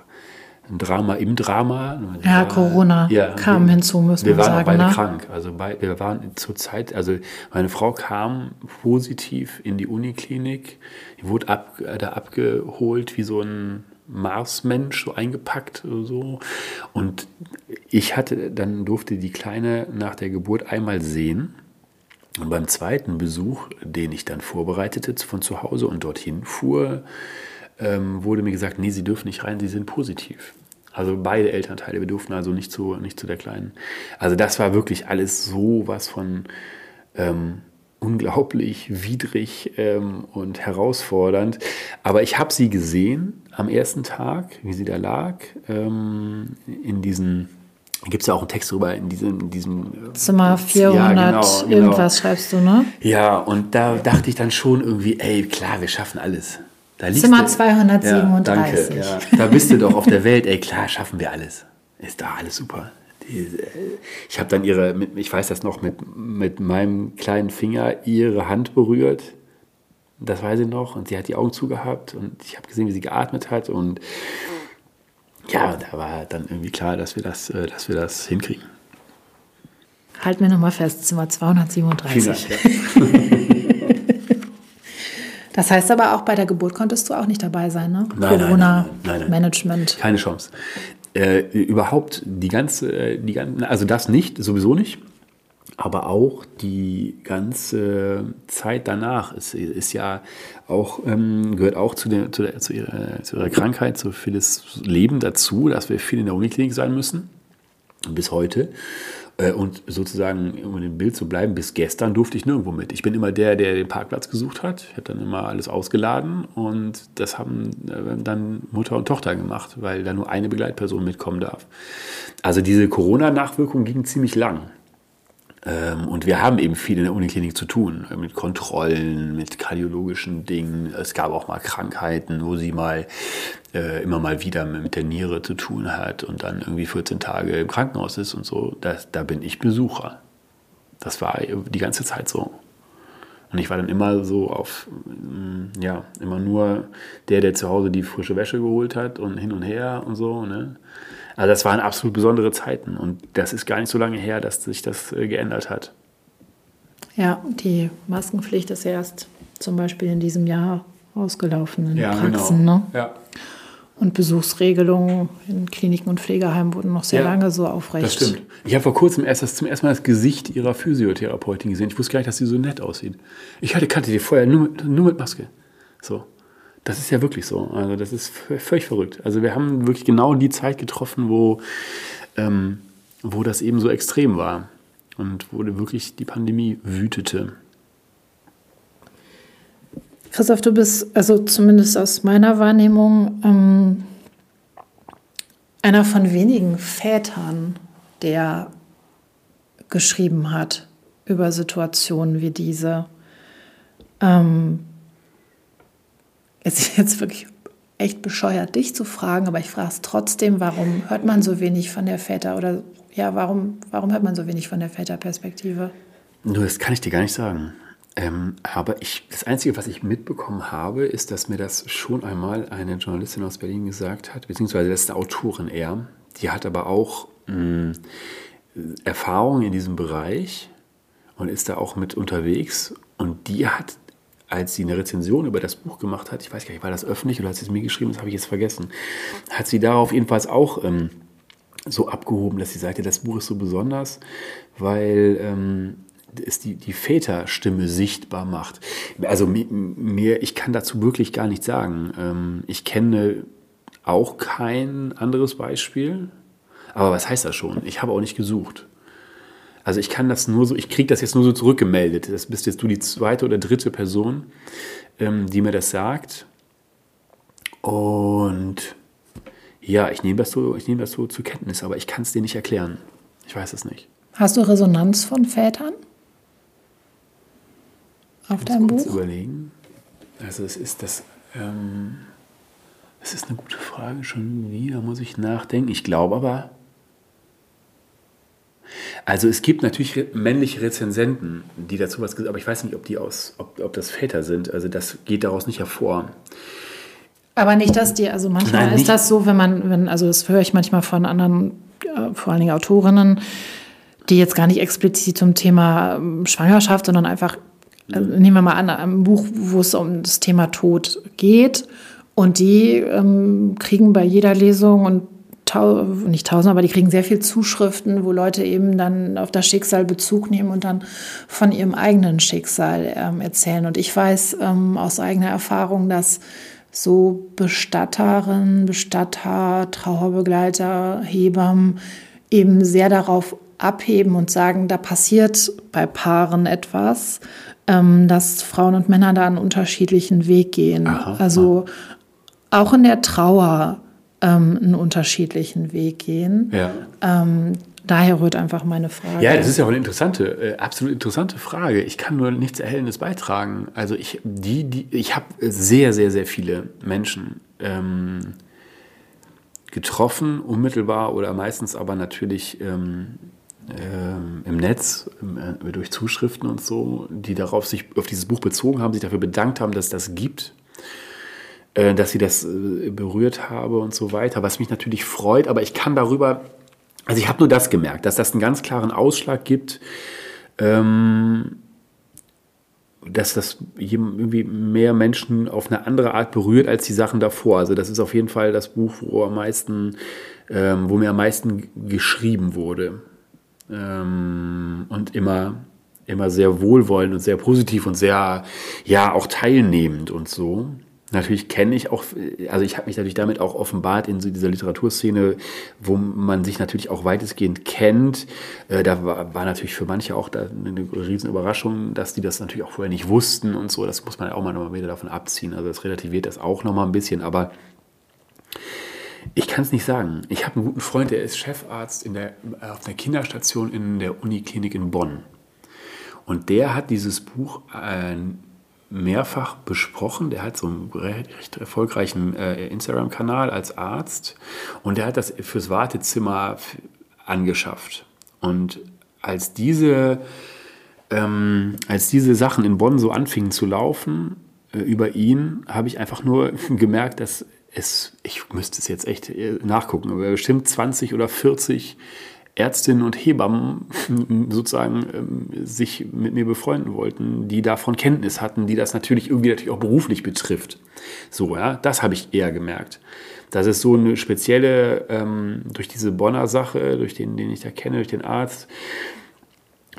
ein Drama im Drama. Ja, Corona ja, kam wir, hinzu, müssen wir sagen. Wir waren beide ne? krank. Also bei, wir waren zur Zeit, also meine Frau kam positiv in die Uniklinik, die wurde ab, da abgeholt wie so ein Marsmensch, so eingepackt oder so. Und ich hatte, dann durfte die Kleine nach der Geburt einmal sehen. Und beim zweiten Besuch, den ich dann vorbereitete von zu Hause und dorthin fuhr, ähm, wurde mir gesagt, nee, Sie dürfen nicht rein, Sie sind positiv. Also beide Elternteile, wir durften also nicht zu, nicht zu der Kleinen. Also das war wirklich alles so was von ähm, unglaublich widrig ähm, und herausfordernd. Aber ich habe sie gesehen am ersten Tag, wie sie da lag, ähm, in diesen gibt es ja auch einen Text drüber in diesem, in diesem Zimmer 400 ja, genau, genau. irgendwas schreibst du, ne? Ja, und da dachte ich dann schon irgendwie, ey, klar, wir schaffen alles. Zimmer 237. Ja, danke, ja. Da bist du doch auf der Welt. Ey, klar, schaffen wir alles. Ist da alles super. Die, ich habe dann ihre, ich weiß das noch, mit, mit meinem kleinen Finger ihre Hand berührt. Das weiß ich noch. Und sie hat die Augen zugehabt und ich habe gesehen, wie sie geatmet hat. Und ja, da war dann irgendwie klar, dass wir das, äh, dass wir das hinkriegen. Halt mir nochmal fest, Zimmer 237. Vielen Dank, ja. Das heißt aber auch bei der Geburt konntest du auch nicht dabei sein, ne? Corona-Management. Keine Chance. Äh, überhaupt die ganze, die ganze, also das nicht, sowieso nicht. aber auch die ganze Zeit danach ist, ist ja auch, ähm, gehört auch zu, der, zu, der, zu, ihrer, zu ihrer Krankheit, zu vieles Leben dazu, dass wir viel in der Uniklinik sein müssen. Bis heute. Äh, und sozusagen, um in dem Bild zu bleiben, bis gestern durfte ich nirgendwo mit. Ich bin immer der, der den Parkplatz gesucht hat. Ich habe dann immer alles ausgeladen und das haben äh, dann Mutter und Tochter gemacht, weil da nur eine Begleitperson mitkommen darf. Also diese Corona-Nachwirkung ging ziemlich lang. Ähm, und wir haben eben viel in der Uniklinik zu tun, äh, mit Kontrollen, mit kardiologischen Dingen. Es gab auch mal Krankheiten, wo sie mal äh, immer mal wieder mit der Niere zu tun hat und dann irgendwie 14 Tage im Krankenhaus ist und so. Das, da bin ich Besucher. Das war die ganze Zeit so. Und ich war dann immer so auf, mm, ja, immer nur der, der zu Hause die frische Wäsche geholt hat und hin und her und so. Ne? Also das waren absolut besondere Zeiten und das ist gar nicht so lange her, dass sich das äh, geändert hat. Ja, die Maskenpflicht ist erst zum Beispiel in diesem Jahr ausgelaufen in ja, Praxen. Genau. Ne? Ja. Und Besuchsregelungen in Kliniken und Pflegeheimen wurden noch sehr ja, lange so aufrecht. Das stimmt. Ich habe vor kurzem erst das, zum ersten Mal das Gesicht ihrer Physiotherapeutin gesehen. Ich wusste gar nicht, dass sie so nett aussieht. Ich hatte, kannte die vorher nur mit, nur mit Maske. So. Das ist ja wirklich so. Also das ist völlig verrückt. Also wir haben wirklich genau die Zeit getroffen, wo, ähm, wo das eben so extrem war und wo wirklich die Pandemie wütete. Christoph, du bist, also zumindest aus meiner Wahrnehmung, ähm, einer von wenigen Vätern, der geschrieben hat über Situationen wie diese. Ähm, es ist jetzt wirklich echt bescheuert, dich zu fragen, aber ich frage es trotzdem, warum hört man so wenig von der Väter oder ja, warum, warum hört man so wenig von der Väterperspektive? Nur das kann ich dir gar nicht sagen. Ähm, aber ich, das Einzige, was ich mitbekommen habe, ist, dass mir das schon einmal eine Journalistin aus Berlin gesagt hat, beziehungsweise das ist eine Autorin eher. Die hat aber auch mh, Erfahrung in diesem Bereich und ist da auch mit unterwegs. Und die hat als sie eine Rezension über das Buch gemacht hat, ich weiß gar nicht, war das öffentlich oder hat sie es mir geschrieben, das habe ich jetzt vergessen, hat sie darauf jedenfalls auch ähm, so abgehoben, dass sie sagte, das Buch ist so besonders, weil ähm, es die, die Väterstimme sichtbar macht. Also mir, ich kann dazu wirklich gar nichts sagen. Ähm, ich kenne auch kein anderes Beispiel, aber was heißt das schon? Ich habe auch nicht gesucht. Also ich kann das nur so, ich kriege das jetzt nur so zurückgemeldet. Das bist jetzt du die zweite oder dritte Person, ähm, die mir das sagt. Und ja, ich nehme das, so, nehm das so zur Kenntnis, aber ich kann es dir nicht erklären. Ich weiß es nicht. Hast du Resonanz von Vätern? Auf deinem Buch? überlegen. Also es ist das, ähm, es ist eine gute Frage schon wieder, muss ich nachdenken. Ich glaube aber, also es gibt natürlich männliche Rezensenten, die dazu was gesagt aber ich weiß nicht, ob die aus, ob, ob das Väter sind. Also das geht daraus nicht hervor. Aber nicht, dass die, also manchmal Nein, ist das so, wenn man, wenn, also das höre ich manchmal von anderen, äh, vor allen Dingen Autorinnen, die jetzt gar nicht explizit zum Thema ähm, Schwangerschaft, sondern einfach, also nehmen wir mal an, ein Buch, wo es um das Thema Tod geht. Und die ähm, kriegen bei jeder Lesung und nicht tausend, aber die kriegen sehr viel Zuschriften, wo Leute eben dann auf das Schicksal Bezug nehmen und dann von ihrem eigenen Schicksal ähm, erzählen. Und ich weiß ähm, aus eigener Erfahrung, dass so Bestatterinnen, Bestatter, Trauerbegleiter, Hebammen eben sehr darauf abheben und sagen, da passiert bei Paaren etwas, ähm, dass Frauen und Männer da einen unterschiedlichen Weg gehen. Aha, also auch in der Trauer ähm, einen unterschiedlichen Weg gehen. Ja. Ähm, daher rührt einfach meine Frage. Ja, das ist ja auch eine interessante, äh, absolut interessante Frage. Ich kann nur nichts Erhellendes beitragen. Also ich, die, die, ich habe sehr, sehr, sehr viele Menschen ähm, getroffen, unmittelbar oder meistens aber natürlich ähm, äh, im Netz, äh, durch Zuschriften und so, die darauf sich auf dieses Buch bezogen haben, sich dafür bedankt haben, dass das gibt äh, dass sie das äh, berührt habe und so weiter, was mich natürlich freut, aber ich kann darüber, also ich habe nur das gemerkt, dass das einen ganz klaren Ausschlag gibt, ähm, dass das irgendwie mehr Menschen auf eine andere Art berührt als die Sachen davor. Also das ist auf jeden Fall das Buch, wo am meisten, ähm, wo mir am meisten geschrieben wurde. ähm, und immer, immer sehr wohlwollend und sehr positiv und sehr, ja, auch teilnehmend und so. Natürlich kenne ich auch, also ich habe mich natürlich damit auch offenbart in so dieser Literaturszene, wo man sich natürlich auch weitestgehend kennt. Äh, da war, war, natürlich für manche auch eine riesen Überraschung, dass die das natürlich auch vorher nicht wussten und so. Das muss man auch mal nochmal wieder davon abziehen. Also das relativiert das auch nochmal ein bisschen, aber ich kann es nicht sagen. Ich habe einen guten Freund, der ist Chefarzt in der, auf einer Kinderstation in der Uniklinik in Bonn. Und der hat dieses Buch äh, mehrfach besprochen. Der hat so einen recht erfolgreichen äh, Instagram-Kanal als Arzt und der hat das fürs Wartezimmer angeschafft. Und als diese, ähm, als diese Sachen in Bonn so anfingen zu laufen, äh, über ihn, habe ich einfach nur gemerkt, dass es, ich müsste es jetzt echt äh, nachgucken, aber bestimmt 20 oder 40 Ärztinnen und Hebammen sozusagen ähm, sich mit mir befreunden wollten, die davon Kenntnis hatten, die das natürlich irgendwie natürlich auch beruflich betrifft. So, ja, das habe ich eher gemerkt. Das ist so eine spezielle, ähm, durch diese Bonner Sache, durch den, den ich da kenne, durch den Arzt,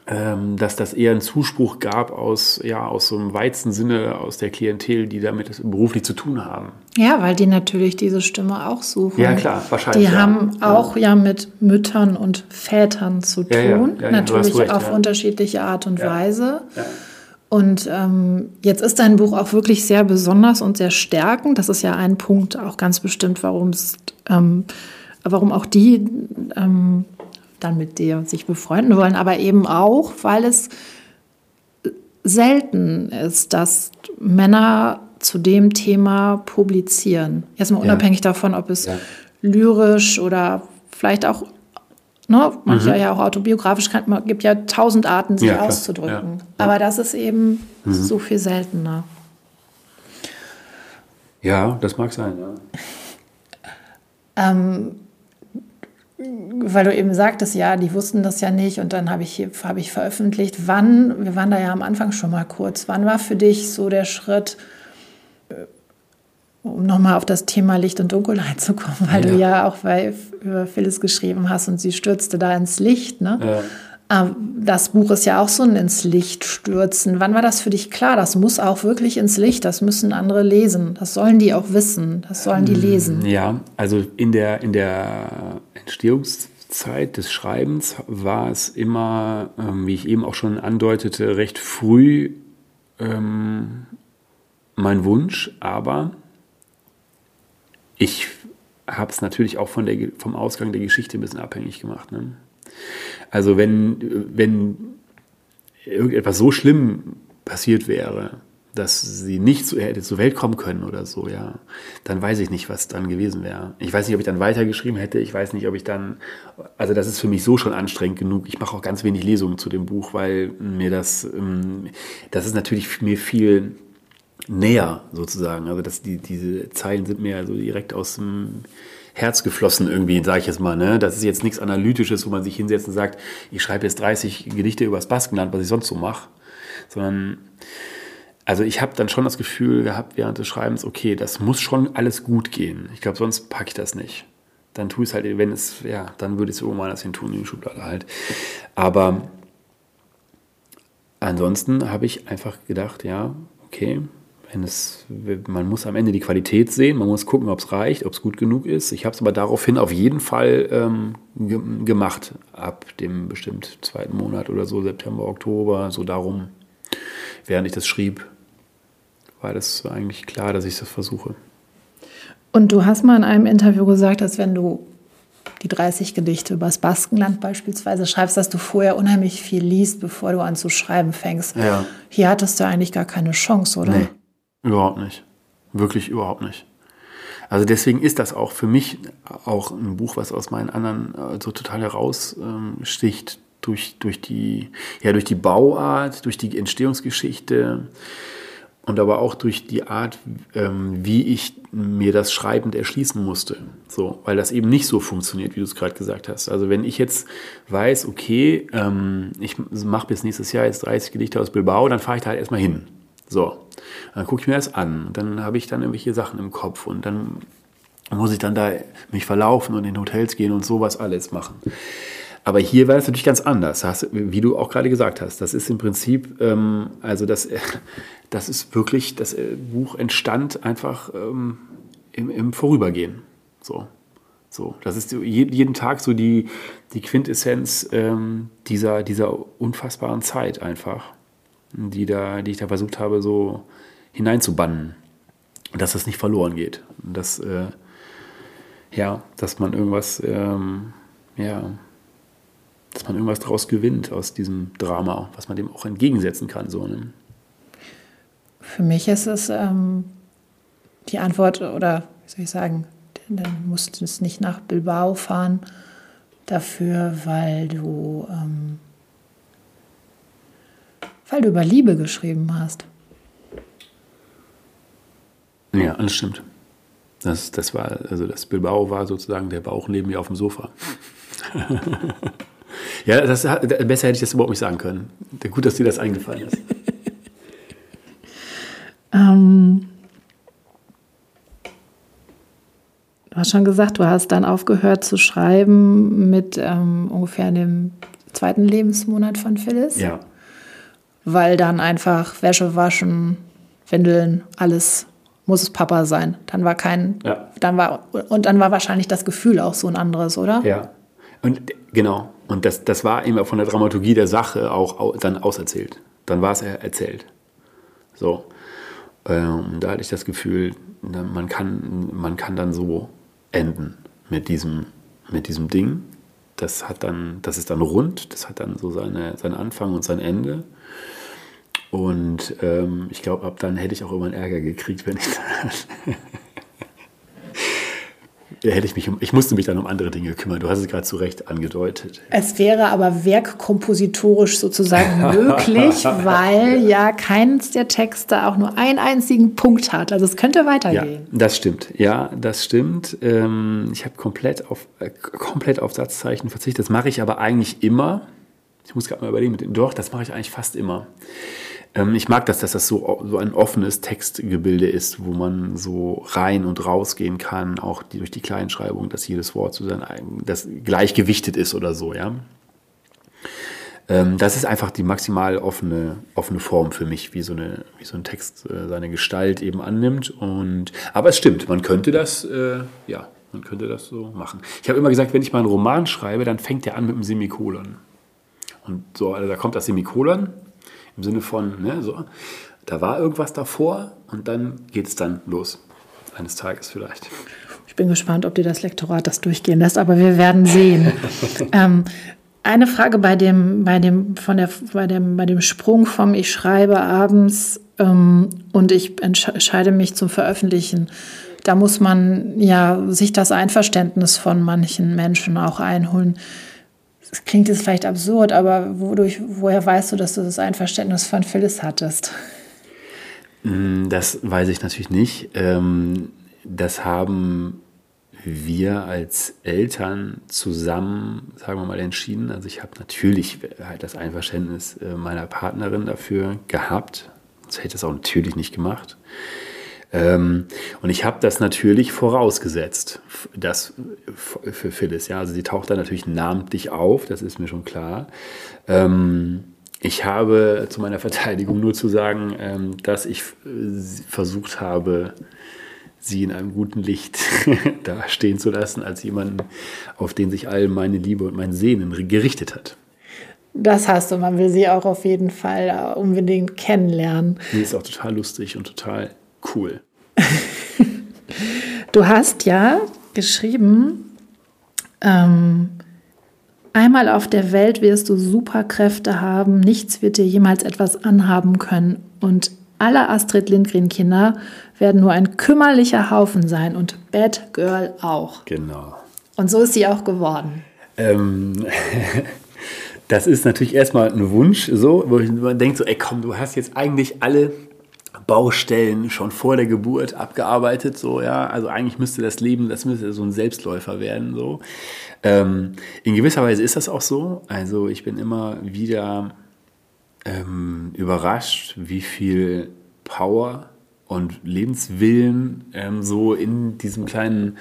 dass das eher einen Zuspruch gab aus, ja, aus so einem weiten Sinne, aus der Klientel, die damit beruflich zu tun haben. Ja, weil die natürlich diese Stimme auch suchen. Ja, klar, wahrscheinlich. Die ja. haben auch ja. ja mit Müttern und Vätern zu tun, ja, natürlich recht, auf unterschiedliche Art und Weise. Und ähm, jetzt ist dein Buch auch wirklich sehr besonders und sehr stärkend. Das ist ja ein Punkt auch ganz bestimmt, warum es, ähm, warum auch die ähm, dann mit dir sich befreunden wollen, aber eben auch, weil es selten ist, dass Männer zu dem Thema publizieren. Erstmal unabhängig ja. davon, ob es ja. lyrisch oder vielleicht auch, ne, manchmal mhm. ja auch autobiografisch, kann, man gibt ja tausend Arten, sich ja, auszudrücken. Aber das ist eben mhm. so viel seltener. Ja, das mag sein, ja. Ähm, weil du eben sagtest, ja, die wussten das ja nicht und dann habe ich, hab ich veröffentlicht. Wann, wir waren da ja am Anfang schon mal kurz, wann war für dich so der Schritt, äh, um nochmal auf das Thema Licht und Dunkelheit zu kommen, weil ja. du ja auch bei, über Phyllis geschrieben hast und sie stürzte da ins Licht. Ne? Ja. Ähm, das Buch ist ja auch so ein ins Licht stürzen. Wann war das für dich klar? Das muss auch wirklich ins Licht. Das müssen andere lesen. Das sollen die auch wissen. Das sollen die lesen. Ja, also in der, in der Entstehungszeit des Schreibens war es immer, ähm, wie ich eben auch schon andeutete, recht früh ähm, mein Wunsch. Aber ich habe es natürlich auch von der, vom Ausgang der Geschichte ein bisschen abhängig gemacht. Ne? Also wenn, wenn irgendetwas so schlimm passiert wäre, dass sie nicht so, hätte zur Welt kommen können oder so, ja, dann weiß ich nicht, was dann gewesen wäre. Ich weiß nicht, ob ich dann weitergeschrieben hätte. Ich weiß nicht, ob ich dann, also das ist für mich so schon anstrengend genug. Ich mache auch ganz wenig Lesungen zu dem Buch, weil mir das, ähm, das ist natürlich mir viel näher sozusagen. Also dass die, diese Zeilen sind mir so direkt aus dem Herz geflossen irgendwie, sage ich jetzt mal. Ne? Das ist jetzt nichts Analytisches, wo man sich hinsetzt und sagt, ich schreibe jetzt 30 Gedichte über das Baskenland, was ich sonst so mache. Sondern, also ich habe dann schon das Gefühl gehabt während des Schreibens, okay, das muss schon alles gut gehen. Ich glaube, sonst packe ich das nicht. Dann tue ich es halt, wenn es, ja, dann würde ich es irgendwann das hin tun, in die Schublade halt. Aber ansonsten habe ich einfach gedacht, ja, okay, wenn es, man muss am Ende die Qualität sehen, man muss gucken, ob es reicht, ob es gut genug ist. Ich habe es aber daraufhin auf jeden Fall ähm, ge gemacht, ab dem bestimmt zweiten Monat oder so, September, Oktober, so darum, während ich das schrieb, war das eigentlich klar, dass ich das versuche. Und du hast mal in einem Interview gesagt, dass wenn du die 30 Gedichte über das Baskenland beispielsweise schreibst, dass du vorher unheimlich viel liest, bevor du an zu schreiben fängst. Ja. Hier hattest du eigentlich gar keine Chance, oder? Nee. Überhaupt nicht. Wirklich überhaupt nicht. Also deswegen ist das auch für mich auch ein Buch, was aus meinen anderen äh, so total heraussticht durch, durch, die, ja, durch die Bauart, durch die Entstehungsgeschichte und aber auch durch die Art, ähm, wie ich mir das schreibend erschließen musste. So, weil das eben nicht so funktioniert, wie du es gerade gesagt hast. Also wenn ich jetzt weiß, okay, ähm, ich mache bis nächstes Jahr jetzt 30 Gedichte aus Bilbao, dann fahre ich da halt erstmal hin. So, dann gucke ich mir das an. Und dann habe ich dann irgendwelche Sachen im Kopf und dann muss ich dann da mich verlaufen und in Hotels gehen und sowas alles machen. Aber hier war es natürlich ganz anders, hast, wie du auch gerade gesagt hast. Das ist im Prinzip, ähm, also das, das ist wirklich, das äh, Buch entstand einfach ähm, im, im Vorübergehen. So. So, das ist jeden Tag so die, die Quintessenz ähm, dieser, dieser unfassbaren Zeit einfach, die, da, die ich da versucht habe, so hineinzubannen. Und dass das nicht verloren geht. Und dass, äh, ja, dass man irgendwas, ähm, ja, dass man irgendwas daraus gewinnt aus diesem Drama, was man dem auch entgegensetzen kann. So, ne? Für mich ist es ähm, die Antwort, oder wie soll ich sagen, dann musst du nicht nach Bilbao fahren dafür, weil du, ähm, weil du über Liebe geschrieben hast. Ja, das stimmt. Das, das war, also das Bilbao war sozusagen der Bauch neben mir auf dem Sofa. ja, das, besser hätte ich das überhaupt nicht sagen können. Gut, dass dir das eingefallen ist. ähm, Du hast schon gesagt, du hast dann aufgehört zu schreiben mit ähm, ungefähr dem zweiten Lebensmonat von Phyllis. Ja. Weil dann einfach Wäsche waschen, Windeln, alles muss es Papa sein. Dann war kein, ja. dann war, und dann war wahrscheinlich das Gefühl auch so ein anderes, oder? Ja. Und genau. Und das, das war immer von der Dramaturgie der Sache auch dann auserzählt. Dann war es erzählt. So. Ähm, da hatte ich das Gefühl, man kann, man kann dann so enden mit diesem, mit diesem Ding. Das, hat dann, das ist dann rund, das hat dann so seine, seinen Anfang und sein Ende. Und ähm, ich glaube, ab dann hätte ich auch immer einen Ärger gekriegt, wenn ich dann hätte ich mich um, ich musste mich dann um andere Dinge kümmern. Du hast es gerade zu Recht angedeutet. Es wäre aber werkkompositorisch sozusagen möglich, weil ja keins der Texte auch nur einen einzigen Punkt hat. Also es könnte weitergehen. Ja, das stimmt. Ja, das stimmt. Ähm, ich habe komplett auf, äh, komplett auf Satzzeichen verzichtet. Das mache ich aber eigentlich immer. Ich muss gerade mal überlegen. Doch, das mache ich eigentlich fast immer. Ähm, ich mag das, dass das so, so ein offenes Textgebilde ist, wo man so rein und rausgehen kann, auch die, durch die Kleinschreibung, dass jedes Wort so sein das gleichgewichtet ist oder so, ja. Ähm, das ist einfach die maximal offene, offene Form für mich, wie so, eine, wie so ein Text äh, seine Gestalt eben annimmt. Und, aber es stimmt, man könnte das, äh, ja, man könnte das so machen. Ich habe immer gesagt, wenn ich mal einen Roman schreibe, dann fängt der an mit einem Semikolon. Und so, also da kommt das Semikolon im Sinne von, ne, so, da war irgendwas davor und dann geht es dann los. Eines Tages vielleicht. Ich bin gespannt, ob dir das Lektorat das durchgehen lässt, aber wir werden sehen. ähm, eine Frage bei dem, bei dem, von der, bei dem, bei dem Sprung vom Ich schreibe abends ähm, und ich entscheide mich zum Veröffentlichen. Da muss man ja sich das Einverständnis von manchen Menschen auch einholen das klingt jetzt vielleicht absurd, aber wodurch, woher weißt du, dass du das Einverständnis von Phyllis hattest? Mm, das weiß ich natürlich nicht. Ähm, das haben wir als Eltern zusammen, sagen wir mal, entschieden. Also ich habe natürlich halt das Einverständnis äh, meiner Partnerin dafür gehabt. Sonst hätte ich das auch natürlich nicht gemacht. Ähm, und ich habe das natürlich vorausgesetzt, das für Phyllis. Ja, also sie taucht da natürlich namentlich auf, das ist mir schon klar. Ähm, ich habe zu meiner Verteidigung nur zu sagen, ähm, dass ich versucht habe, sie in einem guten Licht da stehen zu lassen, als jemanden, auf den sich all meine Liebe und mein Sehnen gerichtet hat. Das hast du, man will sie auch auf jeden Fall unbedingt kennenlernen. Die ist auch total lustig und total cool. du hast ja geschrieben, ähm, einmal auf der Welt wirst du Superkräfte haben, nichts wird dir jemals etwas anhaben können und alle Astrid Lindgren-Kinder werden nur ein kümmerlicher Haufen sein und Bad Girl auch. Genau. Und so ist sie auch geworden. Ähm, das ist natürlich erstmal ein Wunsch, so, wo man denkt so, ey komm, du hast jetzt eigentlich alle Baustellen schon vor der Geburt abgearbeitet, so, ja. Also eigentlich müsste das Leben, das müsste so ein Selbstläufer werden, so. Ähm, in gewisser Weise ist das auch so. Also ich bin immer wieder ähm, überrascht, wie viel Power und Lebenswillen ähm, so in diesem kleinen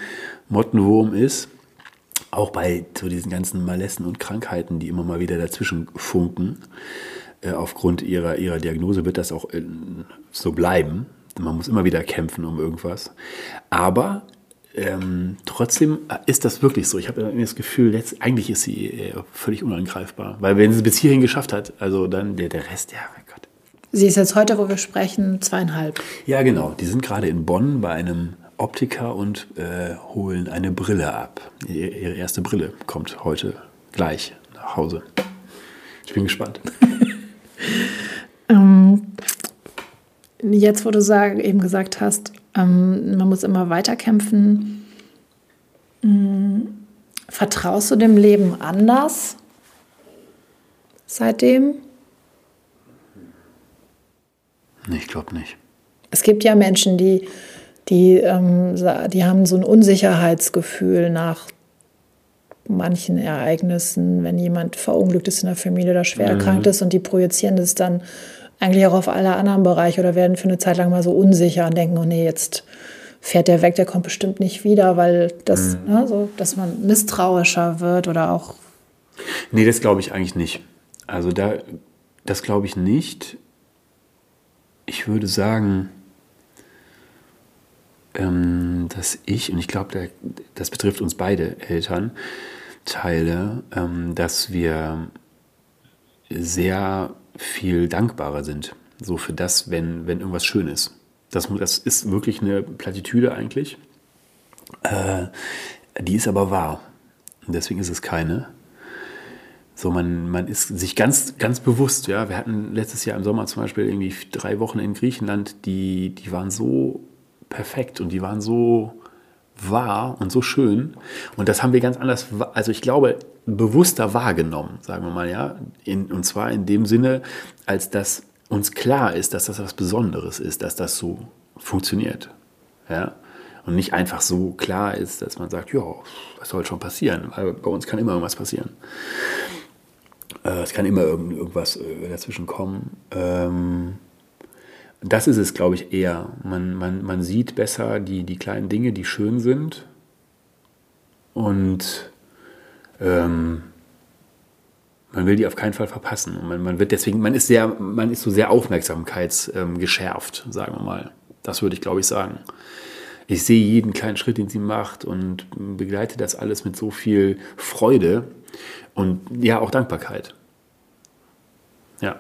Mottenwurm ist. auch bei so diesen ganzen Malessen und Krankheiten, die immer mal wieder dazwischen funken, äh, aufgrund ihrer, ihrer Diagnose wird das auch so bleiben. Man muss immer wieder kämpfen um irgendwas. Aber ähm, trotzdem ist das wirklich so. Ich habe das Gefühl, jetzt, eigentlich ist sie äh, völlig unangreifbar. Weil wenn sie es bis hierhin geschafft hat, also dann der, der Rest, ja, mein Gott. Sie ist jetzt heute, wo wir sprechen, zweieinhalb. Ja, genau. Die sind gerade in Bonn bei einem Optiker und äh, holen eine Brille ab. Ihre erste Brille kommt heute gleich nach Hause. Ich bin gespannt. ähm, jetzt, wo du sag, eben gesagt hast, ähm, man muss immer weiterkämpfen, ähm, vertraust du dem Leben anders seitdem? Nee, ich glaube nicht. Es gibt ja Menschen, die die, ähm, die haben so ein Unsicherheitsgefühl nach manchen Ereignissen, wenn jemand verunglückt ist in der Familie oder schwer mhm. erkrankt ist und die projizieren das dann eigentlich auch auf alle anderen Bereiche oder werden für eine Zeit lang mal so unsicher und denken, oh nee, jetzt fährt der weg, der kommt bestimmt nicht wieder, weil das, mhm. ne, so, dass man misstrauischer wird oder auch. Nee, das glaube ich eigentlich nicht. Also da, das glaube ich nicht. Ich würde sagen, ähm, dass ich, und ich glaube, das betrifft uns beide Eltern, Teile, ähm, dass wir sehr viel dankbarer sind, so für das, wenn, wenn irgendwas schön ist. Das, das ist wirklich eine Plattitüde eigentlich. Äh, die ist aber wahr. Und deswegen ist es keine. So, man, man ist sich ganz, ganz bewusst, ja. Wir hatten letztes Jahr im Sommer zum Beispiel irgendwie drei Wochen in Griechenland, die, die waren so perfekt und die waren so wahr und so schön. Und das haben wir ganz anders, also ich glaube, bewusster wahrgenommen, sagen wir mal, ja. In, und zwar in dem Sinne, als dass uns klar ist, dass das was Besonderes ist, dass das so funktioniert. Ja. Und nicht einfach so klar ist, dass man sagt, ja, was soll schon passieren? Weil bei uns kann immer irgendwas passieren. Äh, es kann immer irgendwas äh, dazwischen kommen. Ähm, das ist es, glaube ich, eher. Man, man, man sieht besser die, die kleinen Dinge, die schön sind. Und ähm, man will die auf keinen Fall verpassen. Und man, man wird deswegen, man ist sehr, man ist so sehr aufmerksamkeitsgeschärft, ähm, sagen wir mal. Das würde ich, glaube ich, sagen. Ich sehe jeden kleinen Schritt, den sie macht und begleite das alles mit so viel Freude und ja, auch Dankbarkeit. Ja.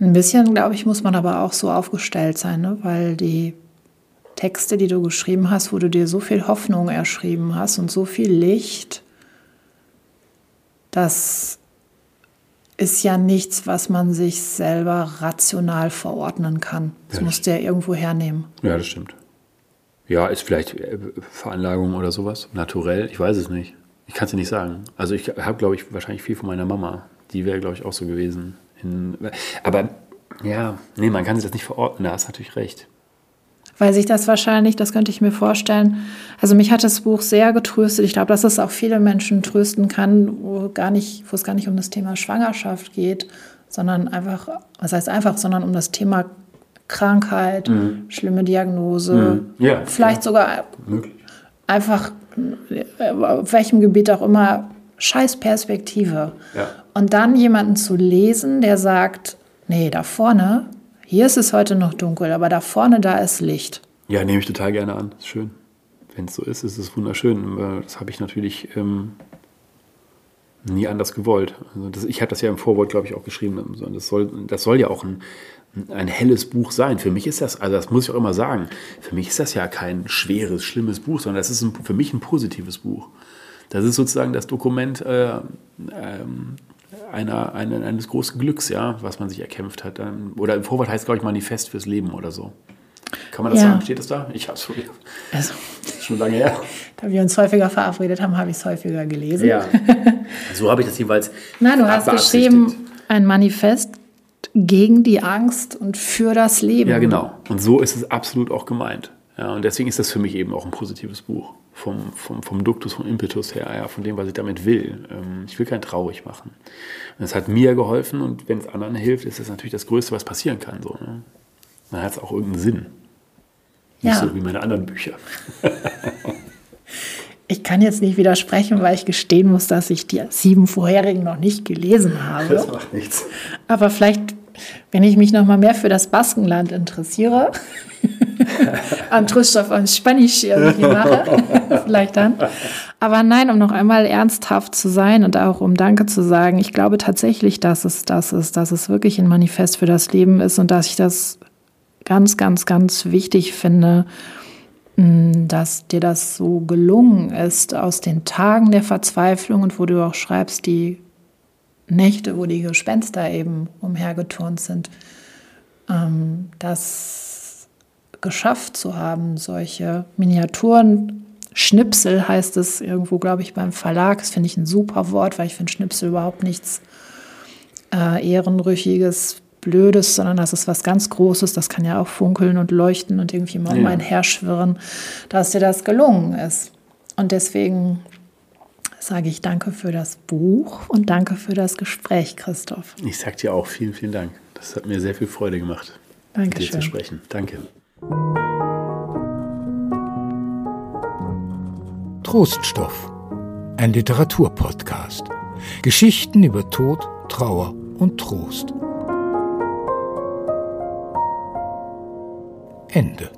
Ein bisschen, glaube ich, muss man aber auch so aufgestellt sein, ne? weil die Texte, die du geschrieben hast, wo du dir so viel Hoffnung erschrieben hast und so viel Licht, das ist ja nichts, was man sich selber rational verordnen kann. Das ja, musst du ja irgendwo hernehmen. Ja, das stimmt. Ja, ist vielleicht äh, Veranlagung oder sowas, naturell, ich weiß es nicht. Ich kann es dir nicht sagen. Also ich habe, glaube ich, wahrscheinlich viel von meiner Mama. Die wäre, glaube ich, auch so gewesen aber ja, nee, man kann sich das nicht verorten, da hast natürlich recht. Weil sich das wahrscheinlich, das könnte ich mir vorstellen, also mich hat das Buch sehr getröstet. Ich glaube, dass es auch viele Menschen trösten kann, wo, gar nicht, wo es gar nicht um das Thema Schwangerschaft geht, sondern einfach, was heißt einfach, sondern um das Thema Krankheit, mhm. schlimme Diagnose, mhm. ja, vielleicht ja. sogar Möglich. einfach auf welchem Gebiet auch immer scheiß Perspektive. Ja. Und dann jemanden zu lesen, der sagt, nee, da vorne, hier ist es heute noch dunkel, aber da vorne, da ist Licht. Ja, nehme ich total gerne an. Ist schön. Wenn es so ist, ist es wunderschön. Das habe ich natürlich ähm, nie anders gewollt. Also das, ich habe das ja im Vorwort, glaube ich, auch geschrieben. Das soll, das soll ja auch ein, ein helles Buch sein. Für mich ist das, also das muss ich auch immer sagen, für mich ist das ja kein schweres, schlimmes Buch, sondern das ist ein, für mich ein positives Buch. Das ist sozusagen das Dokument äh, ähm, einer, einer, eines großen Glücks, ja, was man sich erkämpft hat. Ähm, oder im Vorwort heißt, glaube ich, Manifest fürs Leben oder so. Kann man das ja. sagen? Steht das da? Ich habe es also, schon lange her. Da wir uns häufiger verabredet haben, habe ich es häufiger gelesen. Ja. So habe ich das jeweils. Nein, du hast geschrieben, ein Manifest gegen die Angst und für das Leben. Ja, genau. Und so ist es absolut auch gemeint. Ja, und deswegen ist das für mich eben auch ein positives Buch vom, vom, vom Duktus, vom Impetus her, ja, von dem, was ich damit will. Ähm, ich will kein traurig machen. Und es hat mir geholfen und wenn es anderen hilft, ist das natürlich das Größte, was passieren kann. So, ne? Dann hat es auch irgendeinen Sinn. Nicht ja. so wie meine anderen Bücher. ich kann jetzt nicht widersprechen, weil ich gestehen muss, dass ich die sieben vorherigen noch nicht gelesen habe. Das macht nichts. Aber vielleicht, wenn ich mich noch mal mehr für das Baskenland interessiere, an Triststoff und Spanisch irgendwie mache, vielleicht dann. Aber nein, um noch einmal ernsthaft zu sein und auch um Danke zu sagen, ich glaube tatsächlich, dass es das ist, dass es wirklich ein Manifest für das Leben ist und dass ich das ganz, ganz, ganz wichtig finde, Mm, dass dir das so gelungen ist aus den Tagen der Verzweiflung und wo du auch schreibst, die Nächte, wo die Gespenster eben umhergeturnt sind, ähm, das geschafft zu haben, solche Miniaturen. Schnipsel heißt es irgendwo, glaube ich, beim Verlag. Das finde ich ein super Wort, weil ich finde Schnipsel überhaupt nichts äh, Ehrenrüchiges, Blödes, sondern das ist was ganz Großes. Das kann ja auch funkeln und leuchten und irgendwie mal ja. um einen herschwirren, dass dir das gelungen ist. Und deswegen sage ich danke für das Buch und danke für das Gespräch, Christoph. Ich sage dir auch vielen, vielen Dank. Das hat mir sehr viel Freude gemacht, Dankeschön. mit dir zu sprechen. Danke. Troststoff, ein Literaturpodcast. Geschichten über Tod, Trauer und Trost. Ende.